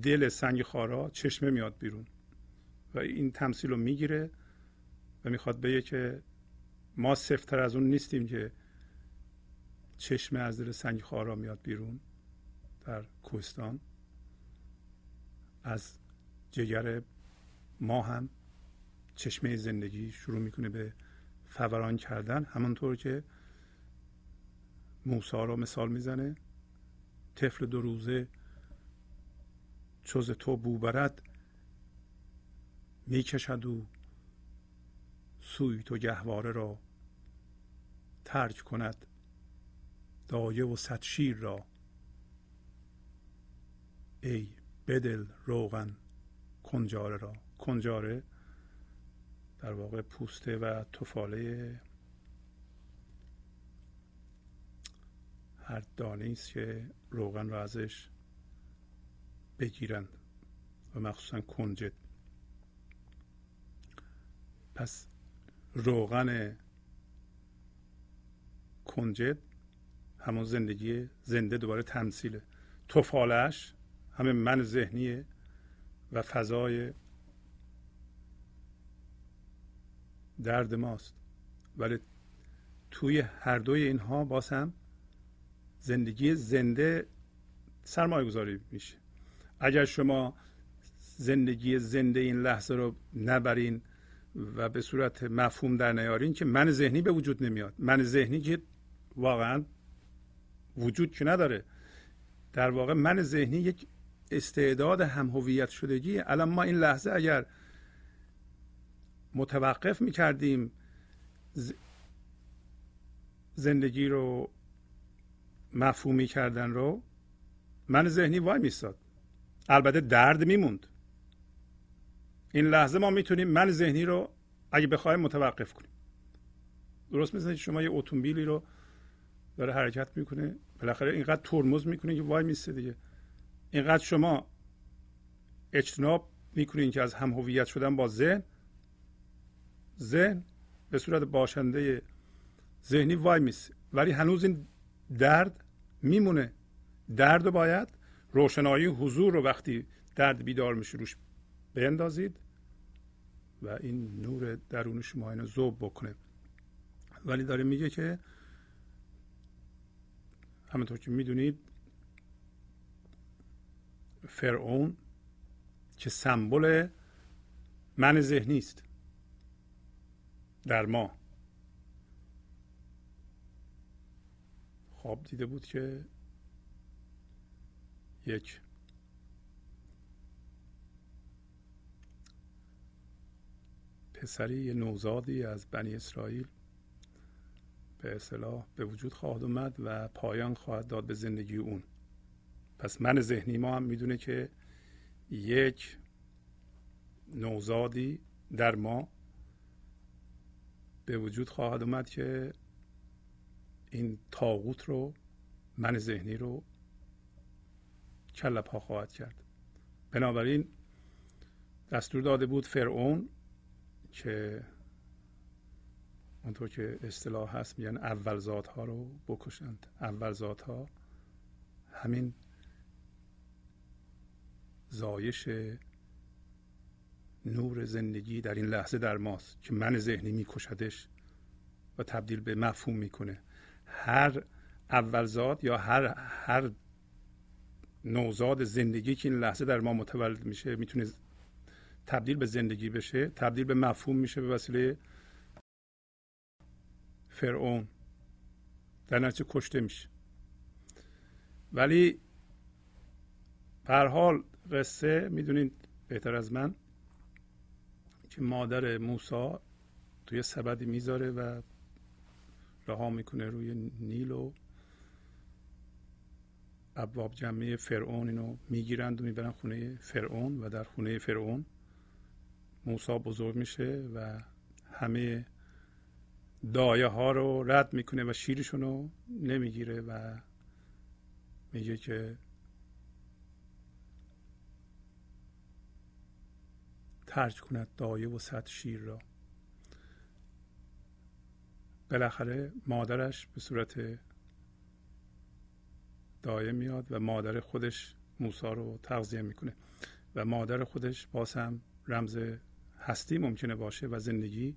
دل سنگ خارا چشمه میاد بیرون و این تمثیل رو می‌گیره و می‌خواد بگه که ما سفتر از اون نیستیم که چشمه از دل سنگ خارا میاد بیرون در کوهستان. از جگر ما هم چشمه زندگی شروع می‌کنه به فوران کردن همانطور که موسا رو مثال می‌زنه طفل دو روزه چوز تو بو برد می‌کشد و سوی تو گهواره را ترک کند دایه و صد شیر را. ای بدل روغن کنجاره را. کنجاره در واقع پوسته و تفاله هر دانه است که روغن را ازش بگیرند و مخصوصا کنجد. پس روغن کنجد همون زندگی زنده دوباره تمثیله. توفالش همه من ذهنیه و فضای درد ماست. ولی توی هر دوی اینها باز هم زندگی زنده سرمایه گذاری میشه. اگر شما زندگی زنده این لحظه رو نبرین و به صورت مفهوم در نیارین که من ذهنی به وجود نمیاد. من ذهنی که واقعا وجود که نداره. در واقع من ذهنی یک استعداد هم هویت شدگی. الان ما این لحظه اگر متوقف می‌کردیم زندگی رو مفهومی کردن رو من ذهنی وای میستاد. البته درد میموند. این لحظه ما می‌تونیم من ذهنی رو اگه بخوایم متوقف کنیم. درست مثل شما یه اتومبیلی رو داره حرکت می‌کنه بالاخره اینقدر ترمز می‌کنه که وای میسته دیگه. اینقدر شما اجتناب می‌کنین که از هم هویت شدن با ذهن ذهن به صورت باشنده ذهنی وای میسته ولی هنوز این درد میمونه. درد رو باید روشنایی حضور رو وقتی درد بیدار میشه روش بندازید و این نور درون شما اینو ذوب بکنه. ولی داره میگه که همونطور که می‌دونید فرعون که سمبل من ذهنی است. در ما. خواب دیده بود که یک. پسری نوزادی از بنی اسرائیل به اصطلاح به وجود خواهد اومد و پایان خواهد داد به زندگی اون. پس من ذهنی ما هم می‌دونه که یک نوزادی در ما به وجود خواهد اومد که این تاغوت رو من ذهنی رو کلپ ها خواهد کرد. بنابراین دستور داده بود فرعون که اونطور که اصطلاح هست میگن اول ذات ها رو بکشند. اول ذات ها همین زایش نور زندگی در این لحظه در ماست که من ذهنی میکشدش و تبدیل به مفهوم می‌کنه. هر اول ذات یا هر هر نوزاد زندگی که این لحظه در ما متولد میشه می‌تونه تبدیل به زندگی بشه تبدیل به مفهوم میشه به وسیله فرعون. در نتیجه کشته میشه. ولی هر حال قصه می‌دونید بهتر از من که مادر موسا توی سبدی می‌ذاره و رها می‌کنه روی نیل و ابواب جمعه فرعون اینو می‌گیرند و می‌برن خونه فرعون و در خونه فرعون موسا بزرگ میشه و همه دایه ها رو رد می‌کنه و شیرشون رو نمی‌گیره و میگه که ترک کند دایه و صد شیر را. بالاخره مادرش به صورت دایه میاد و مادر خودش موسا رو تغذیه می‌کنه و مادر خودش باز هم رمز هستی ممکنه باشه و زندگی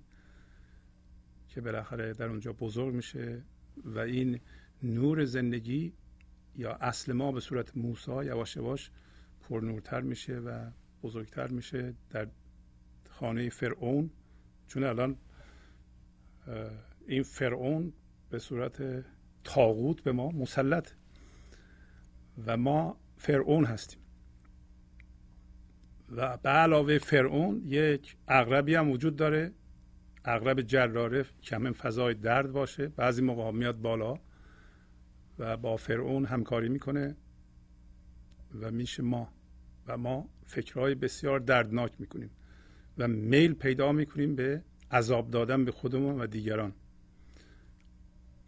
که بالاخره در اونجا بزرگ میشه و این نور زندگی یا اصل ما به صورت موسا یواش یواش پرنورتر میشه و بزرگتر میشه در خانه فرعون چون الان این فرعون به صورت تاغوت به ما مسلط و ما فرعون هستیم. و به علاوه فرعون یک اغربی هم وجود داره اغرب جراره کم فضای درد باشه. بعضی موقع میاد بالا و با فرعون همکاری می‌کنه و میشه ما و ما فکرهای بسیار دردناک می‌کنیم. و میل پیدا می‌کنیم به عذاب دادن به خودمون و دیگران.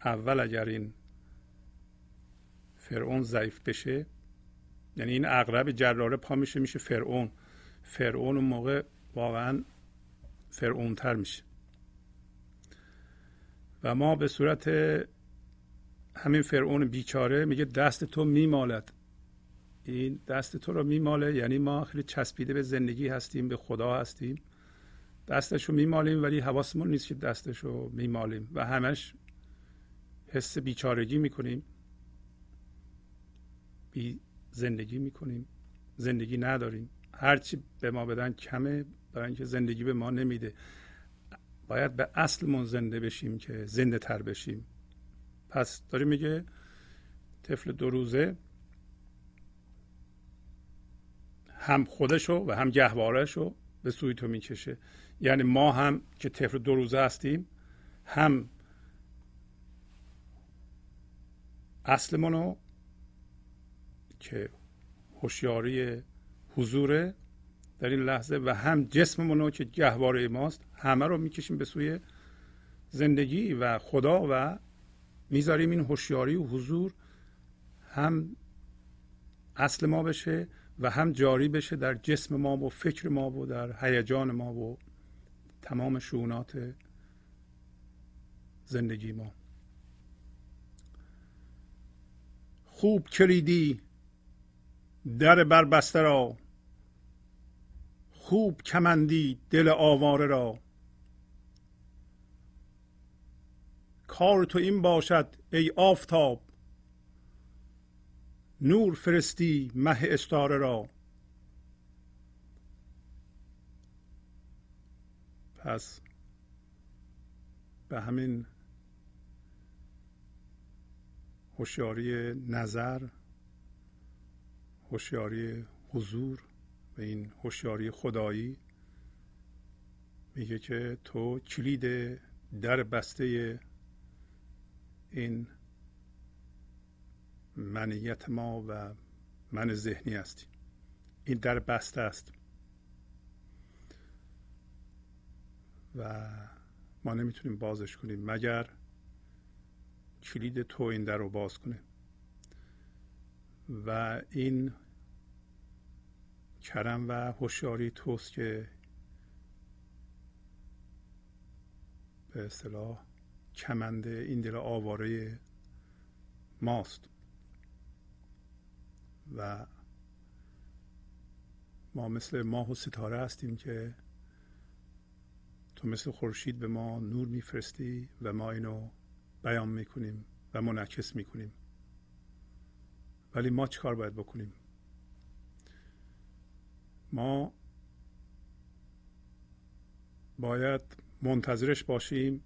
اول اگر این فرعون ضعیف بشه یعنی این اغرب جراره پا میشه میشه فرعون. فرعون اون موقع واقعا فرعون تر میشه. و ما به صورت همین فرعون بیچاره میگه دست تو میمالد. این دست تو رو میماله یعنی ما خیلی چسبیده به زندگی هستیم به خدا هستیم. دستش رو میمالیم ولی حواسمون نیست که دستش رو میمالیم و همش حس بیچارگی می‌کنیم. بی زندگی می‌کنیم. زندگی نداریم. هرچی به ما بدن کمه برای اینکه زندگی به ما نمیده. باید به اصلمون زنده بشیم که زنده تر بشیم. پس داری میگه طفل دو روزه هم خودشو و هم گهوارشو به سوی تو می‌کشه. یعنی ما هم که طفل دو روزه هستیم هم اصلمونو که هوشیاری حضوره در این لحظه و هم جسممونو که گهواره ماست همه رو می‌کشیم به سوی زندگی و خدا و می‌ذاریم این هوشیاری و حضور هم اصل ما بشه. و هم جاری بشه در جسم ما و فکر ما و در هیجان ما و تمام شونات زندگی ما. خوب کلیدی در بربسته را خوب کمندی دل آواره را. کار تو این باشد ای آفتاب نور فرستی مه استاره را. پس به همین هوشیاری نظر هوشیاری حضور و این هوشیاری خدایی میگه که تو کلید در بسته این منیت ما و من ذهنی هستی. این در بسته است. و ما نمی‌تونیم بازش کنیم مگر کلید تو این در رو باز کنه و این کرم و هوشیاری توست که به اصطلاح کمند این دل آواره ماست. و ما مثل ماه و ستاره هستیم که تو مثل خورشید به ما نور میفرستی و ما اینو بیان می‌کنیم و منعکس می‌کنیم. ولی ما چیکار باید بکنیم؟ ما باید منتظرش باشیم.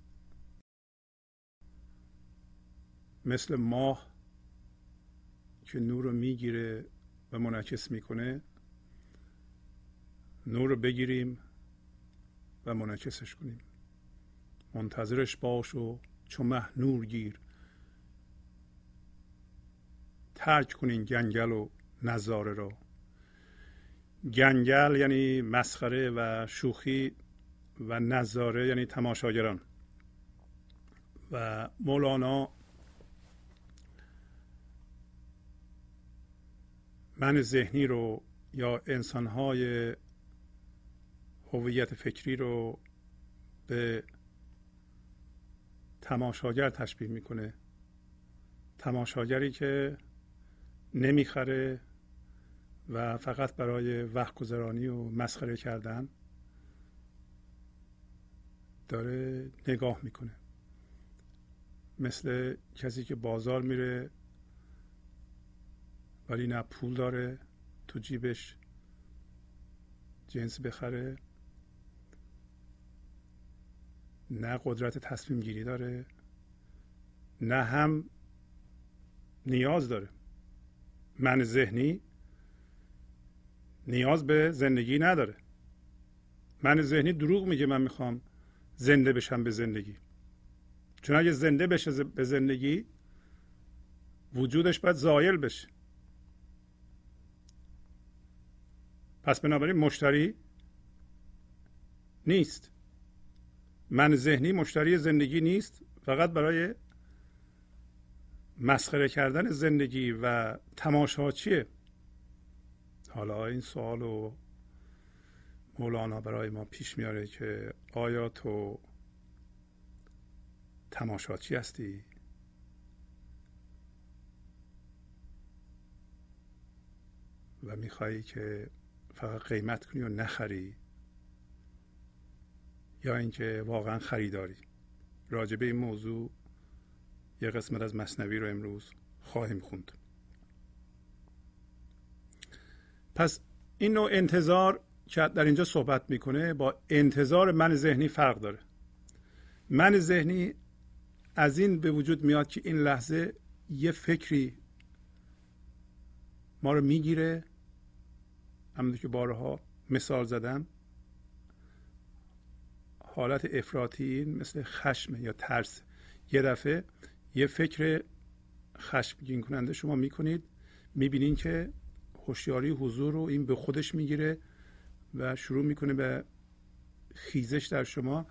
مثل ماه که نور رو می‌گیره و منعکس می‌کنه نور رو بگیریم و منعکسش کنیم. منتظرش باش و چون مه نور گیر. ترک کنین گنگل و نظاره را. گنگل یعنی مسخره و شوخی و نظاره یعنی تماشاگران. و مولانا من ذهنی رو یا انسانهای هویت فکری رو به تماشاگر تشبیه می‌کنه. تماشاگری که نمی‌خره و فقط برای وقت گذرانی و مسخره کردن داره نگاه می‌کنه. مثل کسی که بازار میره ولی نه پول داره تو جیبش جنس بخره. نه قدرت تصمیم گیری داره. نه هم نیاز داره. من ذهنی نیاز به زندگی نداره. من ذهنی دروغ میگه من می‌خوام زنده بشم به زندگی. چون اگه زنده بشه به زندگی وجودش باید زایل بشه. پس بنابراین مشتری نیست. من ذهنی مشتری زندگی نیست فقط برای مسخره کردن زندگی و تماشاچیه حالا این سوال رو مولانا برای ما پیش میاره که آیا تو تماشاچی هستی؟ و میخوایی که فقط قیمت کنی و نخری. یا اینکه واقعا خریداری. راجبه این موضوع یه قسمت از مصنوی رو امروز خواهیم خوند. پس این نوع انتظار که در اینجا صحبت می‌کنه با انتظار من ذهنی فرق داره. من ذهنی از این به وجود میاد که این لحظه یه فکری ما رو می‌گیره همونطور که بارها مثال زدم حالت افراطی مثل خشم یا ترس. یه دفعه یه فکر خشمگین کننده شما می‌کنید می‌بینین که هوشیاری حضور رو این به خودش می‌گیره و شروع می‌کنه به خیزش در شما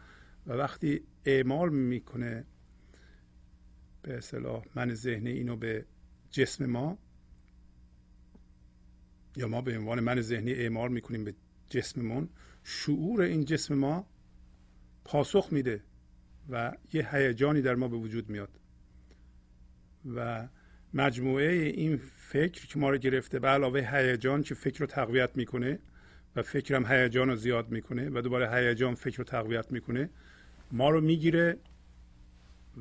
و وقتی اعمال می‌کنه به اصطلاح من ذهنی اینو به جسم ما یا ما به عنوان من ذهنی اعمال می‌کنیم به جسممون شعور این جسم ما پاسخ میده و یه هیجانی در ما به وجود میاد. و مجموعه این فکر که ما رو گرفته به علاوه هیجان که فکر رو تقویت می‌کنه و فکرم هیجان رو زیاد می‌کنه و دوباره هیجان فکر رو تقویت می‌کنه ما رو می‌گیره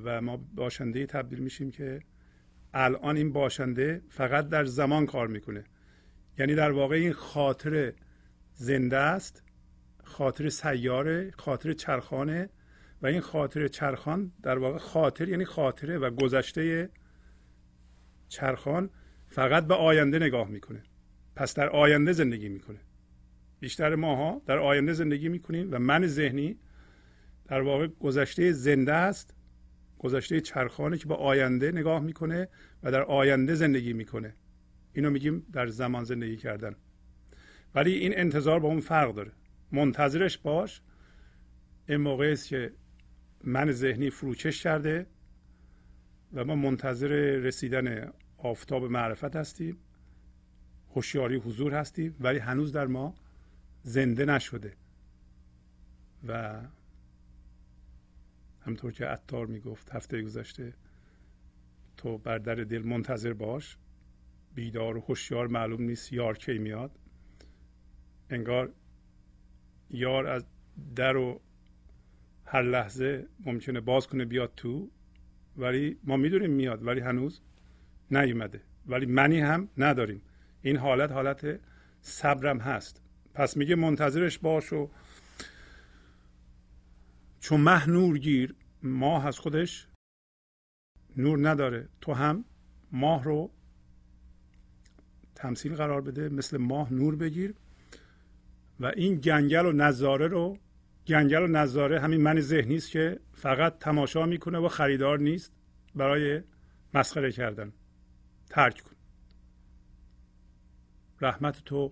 و ما باشنده تبدیل میشیم که الان این باشنده فقط در زمان کار می‌کنه. یعنی در واقع این خاطر زنده است خاطر سیاره خاطر چرخانه و این خاطر چرخان در واقع خاطر یعنی خاطره و گذشته چرخان فقط به آینده نگاه می‌کنه. پس در آینده زندگی می‌کنه. بیشتر ماها در آینده زندگی می‌کنیم و من ذهنی در واقع گذشته زنده است گذشته چرخانه که به آینده نگاه می‌کنه و در آینده زندگی می‌کنه. اینو میگیم در زمان زندگی کردن. ولی این انتظار با اون فرق داره. منتظرش باش این موقع است که من ذهنی فروکش کرده و ما منتظر رسیدن آفتاب معرفت هستیم هوشیاری حضور هستیم ولی هنوز در ما زنده نشده. و همطور که عطار می‌گفت هفته گذشته تو بر در دل منتظر باش. بیدار و هوشیار معلوم نیست یار کی میاد. انگار یار از در و هر لحظه ممکنه باز کنه بیاد تو ولی ما می‌دونیم میاد ولی هنوز نیومده. ولی منی هم نداریم. این حالت حالت صبرم هست. پس میگه منتظرش باش و چون مه نور گیر ماه از خودش نور نداره. تو هم ماه رو تمثیل قرار بده مثل ماه نور بگیر. و این گنگل و نظاره رو گنگل و نظاره همین من ذهنی است که فقط تماشا می‌کنه و خریدار نیست برای مسخره کردن. ترک کن. رحمت تو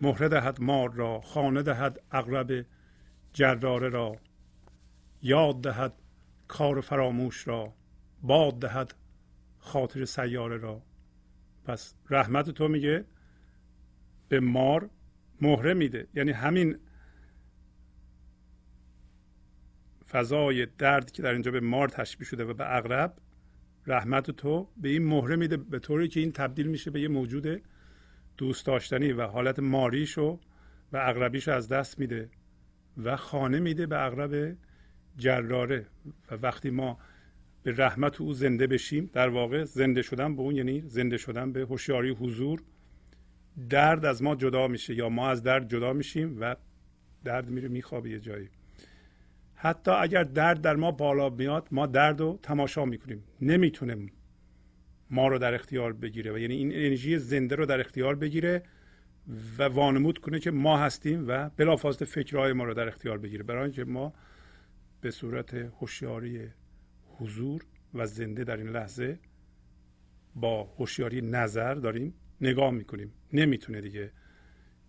مهره دهد مار را خانه دهد اغرب جراره را یاد دهد کار فراموش را باد دهد خاطر سیاره را. پس رحمت تو میگه به مار مهره میده. یعنی همین فضای درد که در اینجا به مار تشبیه شده و به اغرب رحمت تو به این مهره میده به طوری که این تبدیل میشه به یه موجود دوست داشتنی و حالت ماریشو و اغربیشو از دست میده و خانه میده به اغرب جراره. و وقتی ما به رحمت او زنده بشیم. در واقع زنده شدن به اون یعنی زنده شدن به هوشیاری حضور. درد از ما جدا میشه یا ما از درد جدا میشیم و درد میره میخوابه یه جایی. حتی اگر درد در ما بالا میاد ما درد رو تماشا می‌کنیم. نمی‌تونه ما رو در اختیار بگیره و یعنی این انرژی زنده رو در اختیار بگیره و وانمود کنه که ما هستیم و بلافاصله فکرهای ما رو در اختیار بگیره. برای اینکه ما به صورت هوشیاری حضور و زنده در این لحظه با هوشیاری نظر داریم نگاه می‌کنیم. نمی‌تونه دیگه.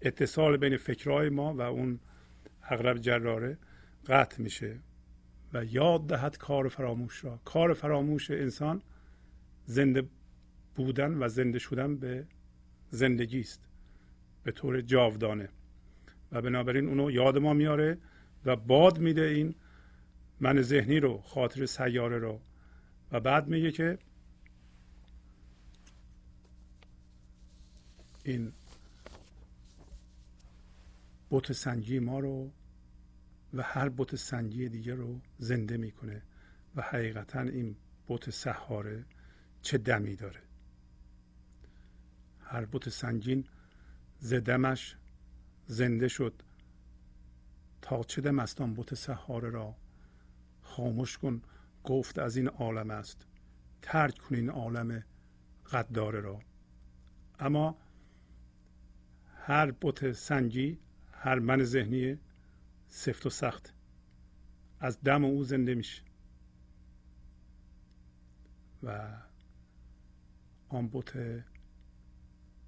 اتصال بین فکرهای ما و اون اغرب جراره قطع میشه و یاد دهد کار فراموش را. کار فراموش انسان زنده بودن و زنده شدن به زندگی است. به طور جاودانه. و بنابراین اونو یاد ما میاره و باد میده این من ذهنی رو خاطر سیاره رو. و بعد میگه که این بت سنجی ما رو و هر بت سنجی دیگه رو زنده می‌کنه و حقیقتا این بت سحاره چه دمی داره؟ هر بت سنجین زدمش زنده شد تا چه دم است آن بت سحاره را؟ خاموش کن گفت از این عالم است. ترک کن این عالم قداره را. اما هر بت سنجی هر من ذهنی سفت و سخت. از دم او زنده میشه و آن بت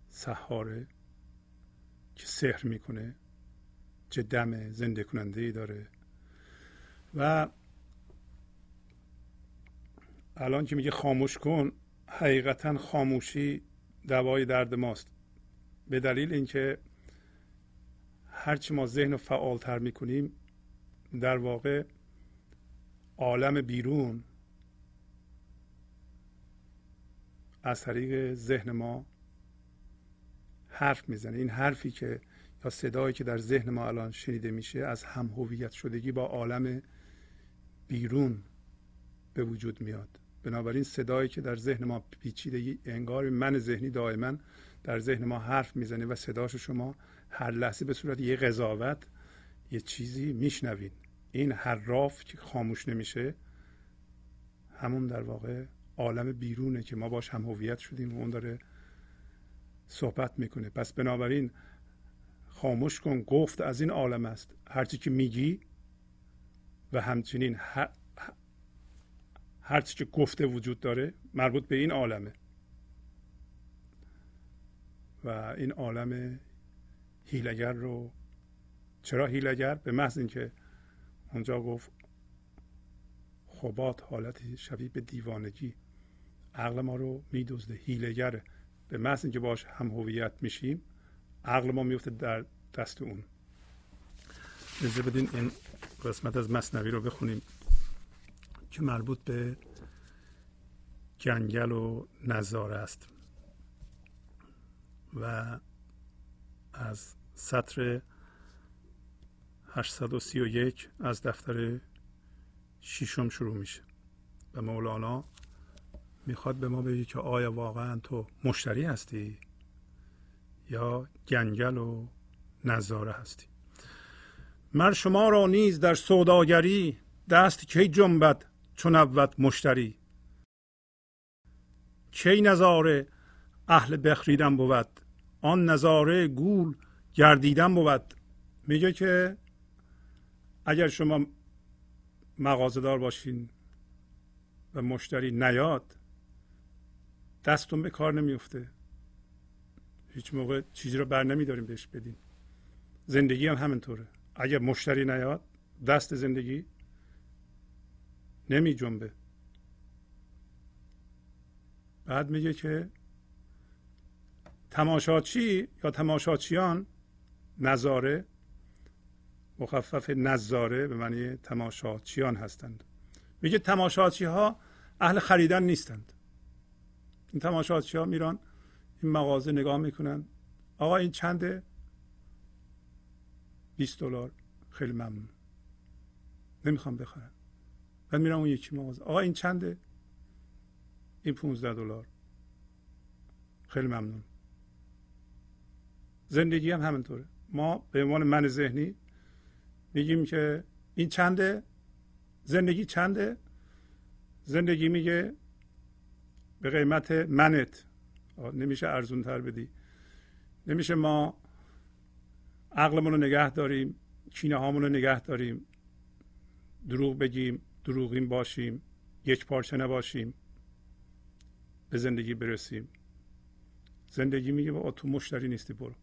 سحاره که سحر می‌کنه چه دم زنده کننده ای داره. و الان که میگه خاموش کن حقیقتا خاموشی دوای درد ماست. به دلیل اینکه هرچی ما ذهن رو فعالتر می‌کنیم در واقع عالم بیرون از طریق ذهن ما حرف می‌زنه. این حرفی که یا صدایی که در ذهن ما الان شنیده میشه از هم هویت شدگی با عالم بیرون به وجود میاد. بنابراین صدایی که در ذهن ما پیچیده انگار من ذهنی دائما در ذهن ما حرف می‌زنه و صداشو شما هر لحظه به صورت یه قضاوت یه چیزی میشنوید. این حراف که خاموش نمیشه همون در واقع عالم بیرونه که ما باش هم هویت شدیم و اون داره صحبت می‌کنه. پس بنابراین خاموش کن گفت از این عالم است. هرچی که میگی و همچنین هرچی که گفته وجود داره مربوط به این عالمه. و این عالم هیلگر رو چرا هیلگر؟ به محض اینکه اونجا گفت خوبات حالت شبیه به دیوانگی. عقل ما رو میدزده هیلگره به محض اینکه باش هم هویت میشیم عقل ما میفته در دست اون. اجازه بدین این قسمت از مصنوی رو بخونیم. که مربوط به جنگل و نظاره است. و از سطر 831 از دفتر شیشم شروع میشه. و مولانا می‌خواد به ما بگه که آیا واقعا تو مشتری هستی یا گنگل و نظاره هستی؟ مر شما را نیز در سوداگری دست کی جنبد؟ چون اول مشتری. کی نظاره اهل بخریدن بود آن نظاره گول گردیدن بود. میگه که اگر شما مغازدار باشین و مشتری نیاد دستون به کار نمیفته هیچ موقع چیزی رو بر نمیداریم بهش بدین. زندگی هم همینطوره. اگر مشتری نیاد دست زندگی نمی جنبه. بعد میگه که تماشاچی یا تماشاچیان نظاره. مخفف نظاره به معنی تماشاچیان هستند. میگه تماشاچی ها اهل خریدن نیستند. این تماشاچی ها میران این مغازه نگاه می‌کنن. آقا این چنده؟ 20 دلار. خیلی ممنون. نمی‌خوام بخرم. بعد میرم اون یکی مغازه. آقا این چنده؟ این 15 دلار. خیلی ممنون. زندگی هم همینطوره. ما به عنوان من ذهنی میگیم که این چنده؟ زندگی چنده؟ زندگی میگه به قیمت منت. نمیشه ارزون تر بدی. نمیشه ما عقلمون رو نگه داریم کینه هامون رو نگه داریم دروغ بگیم. دروغین باشیم یک پارچه نباشیم به زندگی برسیم. زندگی میگه با تو مشتری نیستی برو.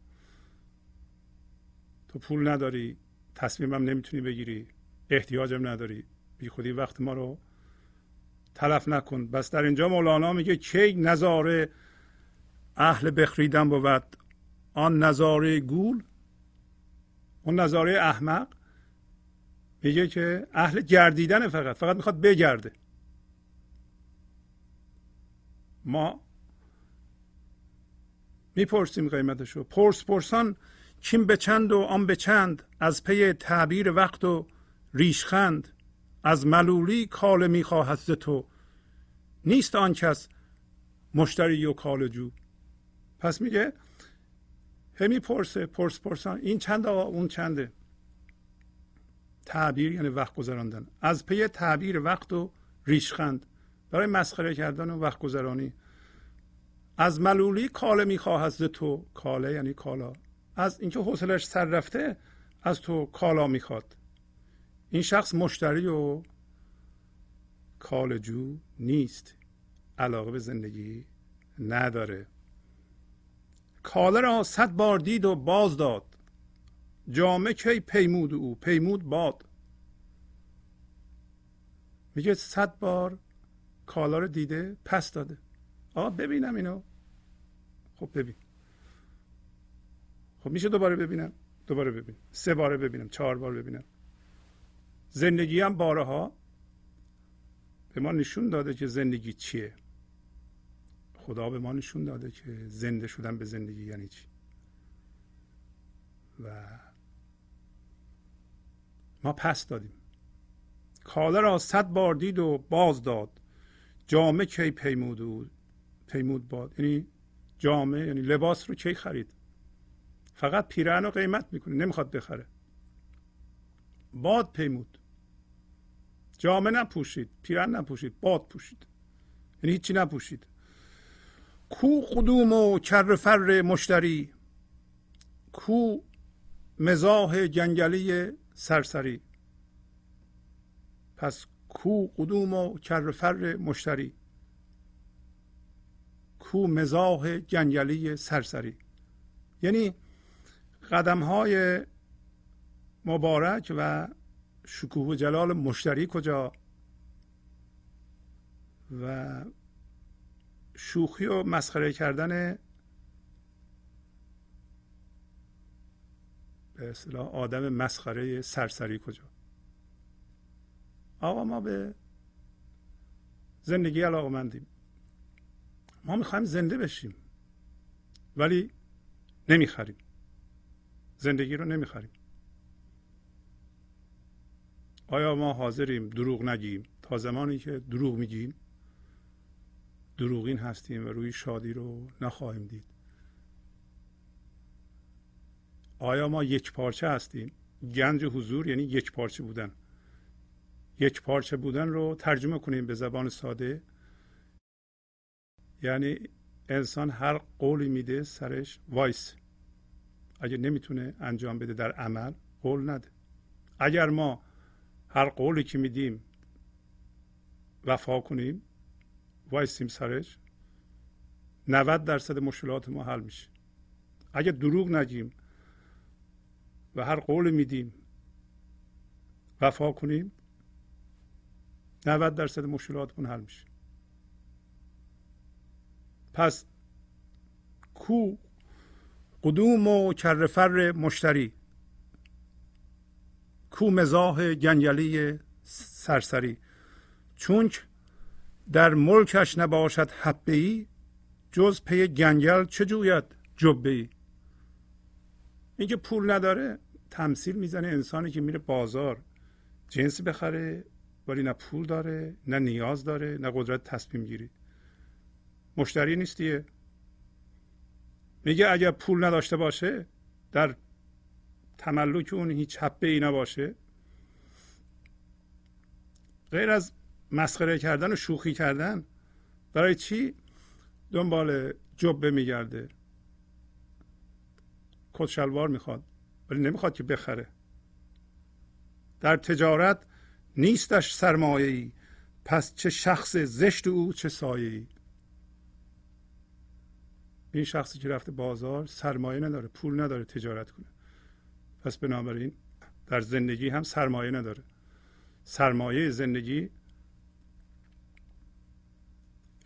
تو پول نداری تصمیمم نمی‌تونی بگیری احتیاجم نداری. بی خودی وقت ما رو تلف نکن. بس در اینجا مولانا میگه کی نظاره اهل بخریدن بود آن نظاره گول اون نظاره احمق. میگه که اهل گردیدن فقط فقط می‌خواد بگرده. ما می‌پرسیم قیمتشو. پرس پرسان کین به چند و آن به چند از پی تعبیر وقت و ریشخند از ملولی کاله می‌خواهد ز تو. نیست آن کس مشتری و کاله‌جو پس میگه همی پرسه پرس پرسان این چند آقا اون چنده. تعبیر یعنی وقت گذراندن از پی تعبیر وقت و ریشخند. برای مسخره کردن و وقت گذرانی از ملولی کاله می‌خواهد ز تو کاله یعنی کالا. از اینکه حوصلش سر رفته از تو کالا می‌خواد. این شخص مشتری و کالجو نیست. علاقه به زندگی نداره. کاله را صد بار دید و باز داد. جامعه کی پیمود او؟ پیمود باد. میگه صد بار کالا رو دیده پس داده. آقا ببینم اینو. خب ببین. خب میشه دوباره ببینم. دوباره ببینم سه باره ببینم. چهار بار ببینم. زندگی هم بارها به ما نشون داده که زندگی چیه. خدا به ما نشون داده که زنده شدن به زندگی یعنی چی. و ما پس دادیم. کاله را صد بار دید و باز داد. جامعه کی پیمود و پیمود باد. یعنی جامعه یعنی لباس رو کی خرید؟ فقط پیرهن رو قیمت می‌کنه نمی‌خواد بخره. باد پیمود. جامعه نپوشید پیرهن نپوشید باد پوشید. یعنی هیچی نپوشید. کو قدوم و کر فر مشتری. کو مزاح جنگلی سرسری. پس کو قدوم و کر فر مشتری. کو مزاح جنگلی سرسری. یعنی قدم های مبارک و شکوه و جلال مشتری کجا؟ و شوخی و مسخره کردن به اصطلاح آدم مسخره سرسری کجا؟ آقا ما به زندگی علاقمندیم. ما می‌خوایم زنده بشیم ولی نمی‌خریم. زندگی رو نمی‌خریم. آیا ما حاضریم دروغ نگیم؟ تا زمانی که دروغ میگیم دروغین هستیم و روی شادی رو نخواهیم دید. آیا ما یک پارچه هستیم؟ گنج حضور یعنی یک پارچه بودن. یک پارچه بودن رو ترجمه کنیم به زبان ساده. یعنی انسان هر قولی میده سرش وایس. اگه نمی‌تونه انجام بده در عمل قول نده. اگر ما هر قولی که میدیم وفا کنیم وایسیم سرش 90 درصد مشکلات ما حل میشه. اگه دروغ نگیم و هر قول میدیم. وفا کنیم. 90 درصد مشکلاتمون حل میشه. پس کو قدوم و کرفر مشتری. کو مزاح گنگلی سرسری. چونک در ملکش نباشد حبه ای جز پی گنگل چه جوید جبه ای اینکه پول نداره. تمثیل می‌زنه انسانی که میره بازار. جنس بخره ولی نه پول داره نه نیاز داره نه قدرت تصمیم گیری. مشتری نیستیه. میگه اگر پول نداشته باشه در تملک اون هیچ حبه ای نباشه. غیر از مسخره کردن و شوخی کردن برای چی؟ دنبال جبه میگرده. کت شلوار می‌خواد. ولی نمی‌خواد که بخره. در تجارت نیستش سرمایه ای پس چه شخص زشت او چه سایه ای این شخصی که رفته بازار سرمایه نداره پول نداره تجارت کنه. پس بنابراین در زندگی هم سرمایه نداره. سرمایه زندگی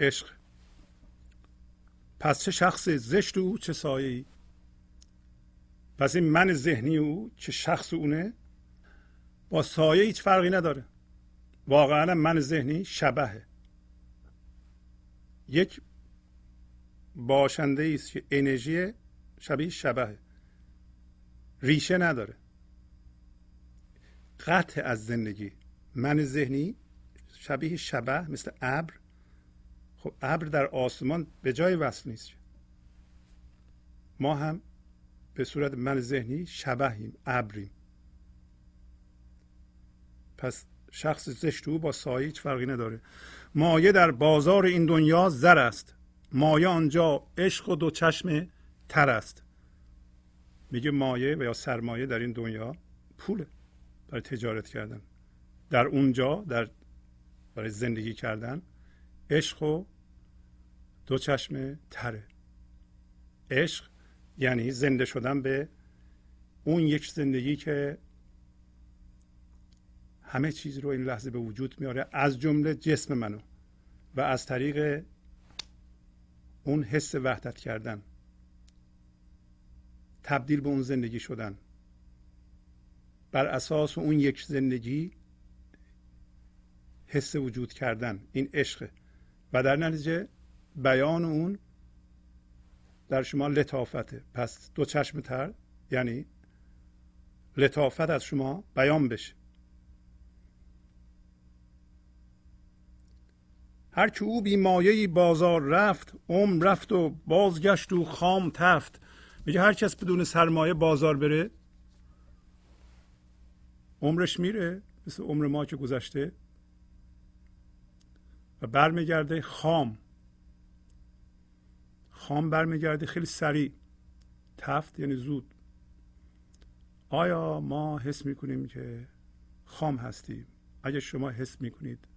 عشق. پس چه شخص زشت او چه سایه ای پس این من ذهنی او که شخص اونه؟ با سایه هیچ فرقی نداره. واقعا من ذهنی شبهه. یک باشنده است که انرژی شبیه شبهه. ریشه نداره. قطع از زندگی. من ذهنی شبیه شبه مثل ابر. خب ابر در آسمان به جای وصل نیست. ما هم به صورت من ذهنی شبهیم ابریم. پس شخص زشت او با سایه هیچ فرقی نداره. مایه در بازار این دنیا زر است. مایه آنجا عشق و دو چشم تر است. میگه مایه و یا سرمایه در این دنیا پوله. برای تجارت کردن. در اونجا در برای زندگی کردن عشق و دو چشم تره. عشق یعنی زنده شدن به اون یک زندگی که همه چیز رو این لحظه به وجود میاره از جمله جسم منو و از طریق اون حس وحدت کردن تبدیل به اون زندگی شدن. بر اساس اون یک زندگی حس وجود کردن این عشقه و در نتیجه بیان اون در شما لطافته. پس دو چشم تر یعنی لطافت از شما بیان بشه. هر که او بی بازار رفت عمر رفت و بازگشت و خام تفت. میگه هر کس بدون سرمایه بازار بره عمرش میره مثل عمر ما که گذشته. و برمیگرده خام. خام برمیگرده خیلی سریع. تفت یعنی زود. آیا ما حس می‌کنیم که خام هستیم؟ اگه شما حس می‌کنید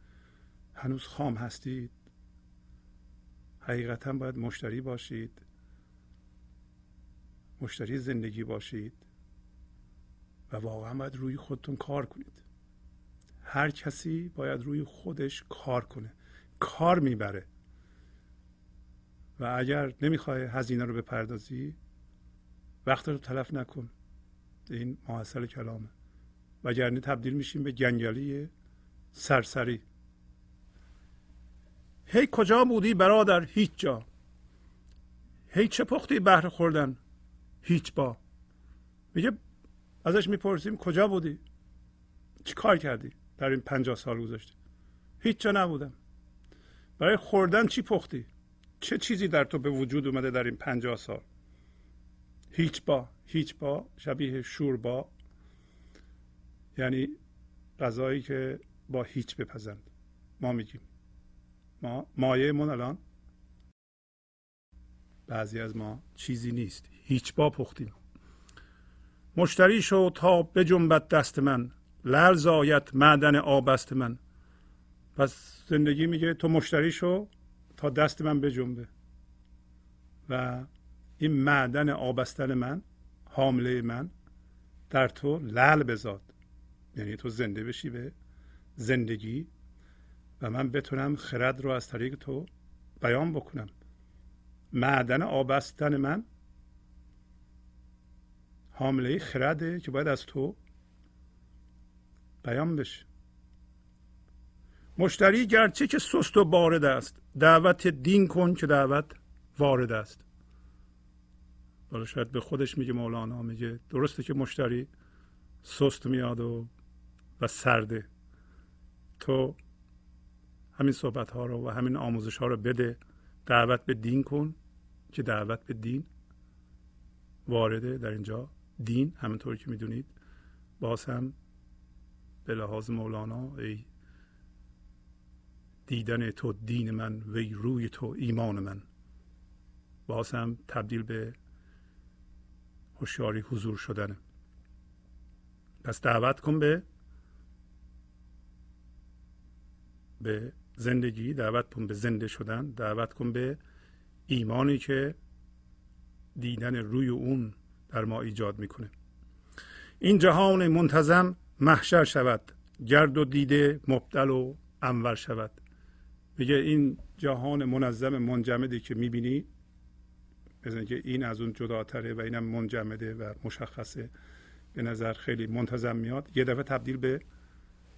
هنوز خام هستید حقیقتا باید مشتری باشید مشتری زندگی باشید و واقعا باید روی خودتون کار کنید. هر کسی باید روی خودش کار کنه. کار می‌بره. و اگر نمی‌خوای هزینه رو بپردازی وقت رو تلف نکن. این محصل کلامه. وگرنه تبدیل میشیم به گنگلی سرسری. هی کجا بودی برادر؟ هیچ جا. هی چه پختی بهره خوردن؟ هیچ با. میگه ازش می‌پرسیم کجا بودی؟ چی کار کردی؟ در این پنجاه سال گذشته. هیچ جا نبودم. برای خوردن چی پختی؟ چه چیزی در تو به وجود اومده در این پنجاه سال؟ هیچ با هیچ با شبیه شوربا یعنی غذایی که با هیچ بپزند. ما میگیم. ما مایه من الان. بعضی از ما چیزی نیست. هیچ با پختیم. مشتری شو تا بجنبت دست من. لل زایت معدن آبست من. پس زندگی میگه تو مشتری شو. دست من بجنبه. و این معدن آبستن من حامله من در تو لل بزاد. یعنی تو زنده بشی به زندگی و من بتونم خرد رو از طریق تو بیان بکنم. معدن آبستن من حامله خرده که باید از تو بیان بشه. مشتری گرچه که سست و بارد است دعوت دین کن که دعوت وارد است. حالا شاید به خودش میگه مولانا میگه درسته که مشتری سست میاد و و سرده. تو همین صحبت ها رو و همین آموزش ها رو بده. دعوت به دین کن که دعوت به دین وارده. در اینجا دین همینطور که می‌دونید باز هم به لحاظ مولانا ای دیدن تو دین من وی روی تو ایمان من. باز تبدیل به هوشیاری حضور شدنه پس دعوت کن به به زندگی دعوت کن به زنده شدن دعوت کن به ایمانی که دیدن روی اون در ما ایجاد می‌کنه. این جهان منتظم محشر شود گرد و دیده مبدل و انور شود. میگه این جهان منظم منجمدی که می‌بینی؟ مثل اینکه این از اون جداتره و اینم منجمده و مشخصه. به نظر خیلی منتظم میاد. یه دفعه تبدیل به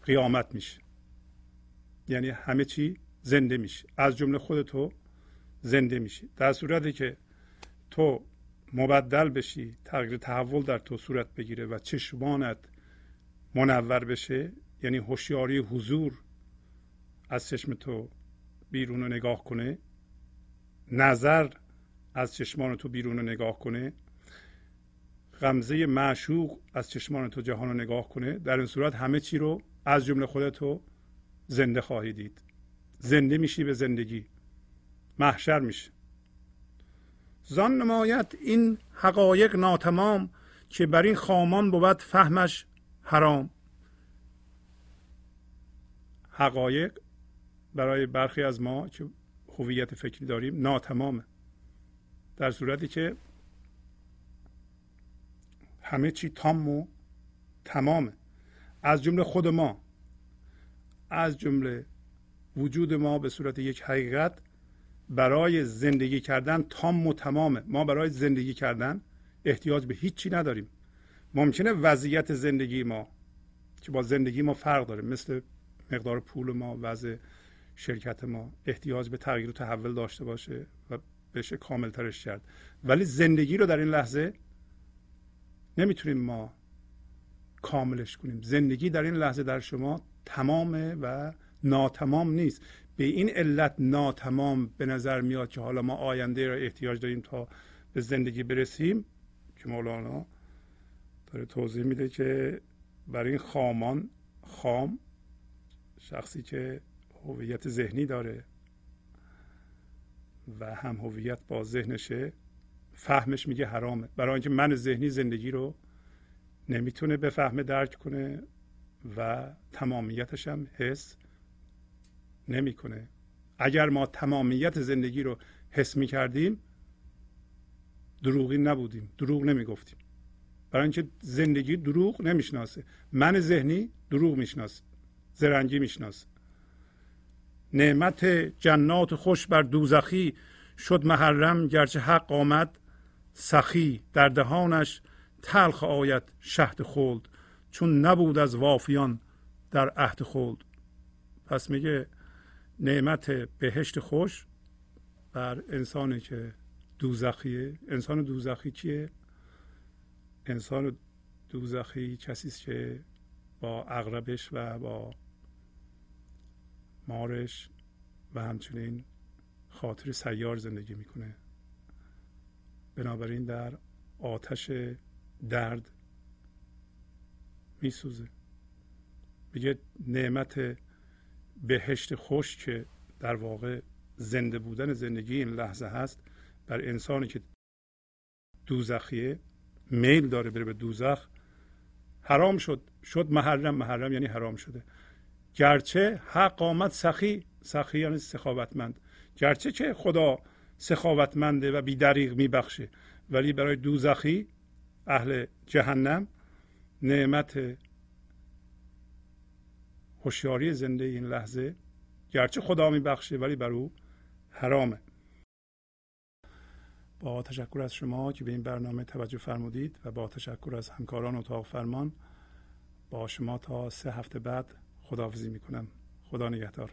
قیامت میشه. یعنی همه چی زنده میشه. از جمله خود تو زنده میشی. در صورتی که تو مبدل بشی تغییر تحول در تو صورت بگیره و چشمانت منور بشه یعنی هوشیاری حضور از چشم تو بیرون رو نگاه کنه. نظر از چشمان تو بیرون رو نگاه کنه. غمزه معشوق از چشمان تو جهان رو نگاه کنه. در این صورت همه چی رو از جمله خودتو زنده خواهی دید. زنده میشی به زندگی. محشر میشه زان نمایت این حقایق ناتمام که بر این خامان بود فهمش حرام. حقایق برای برخی از ما که هویت فکری داریم ناتمامه. در صورتی که همه چی تام و تمامه. از جمله خود ما از جمله وجود ما به صورت یک حقیقت برای زندگی کردن تام و تمامه. ما برای زندگی کردن احتیاج به هیچی نداریم. ممکنه وضعیت زندگی ما که با زندگی ما فرق داره مثل مقدار پول ما وضع شرکت ما احتیاج به تغییر و تحول داشته باشه و بشه کامل ترش کرد. ولی زندگی رو در این لحظه نمی‌تونیم ما کاملش کنیم. زندگی در این لحظه در شما تمامه و ناتمام نیست. به این علت ناتمام به نظر میاد که حالا ما آینده را احتیاج داریم تا به زندگی برسیم که مولانا داره توضیح میده که برای این خامان خام شخصی که هویت ذهنی داره و هم هویت با ذهنشه. فهمش میگه حرامه. برای اینکه من ذهنی زندگی رو نمی‌تونه بفهمه درک کنه و تمامیتش هم حس نمی‌کنه. اگر ما تمامیت زندگی رو حس می‌کردیم دروغی نبودیم. دروغ نمی‌گفتیم. برای اینکه زندگی دروغ نمی‌شناسه. من ذهنی دروغ می‌شناسه. زرنگی می‌شناسه. نعمت جنات خوش بر دوزخی شد محرم گرچه حق آمد سخی در دهانش تلخ آید شهد خلد چون نبود از وافیان در عهد خلد. پس میگه نعمت بهشت خوش بر انسانی که دوزخیه انسان دوزخی کیه انسان دوزخی کسی که با اغربش و با مارش و همچنین خاطر سیار زندگی می‌کنه. بنابراین در آتش درد میسوزه. میگه نعمت بهشت خوش که در واقع زنده بودن زندگی این لحظه هست بر انسانی که دوزخیه میل داره بره به دوزخ حرام شد. شد محرم محرم یعنی حرام شده. گرچه حق آمد سخی سخی یعنی سخاوتمند. گرچه که خدا سخاوتمنده و بیدریغ میبخشه ولی برای دوزخی اهل جهنم نعمت هوشیاری زنده این لحظه گرچه خدا میبخشه ولی بر او حرامه. با تشکر از شما که به این برنامه توجه فرمودید و با تشکر از همکاران اتاق فرمان با شما تا سه هفته بعد خداحافظی می‌کنم. خدا نگهدار.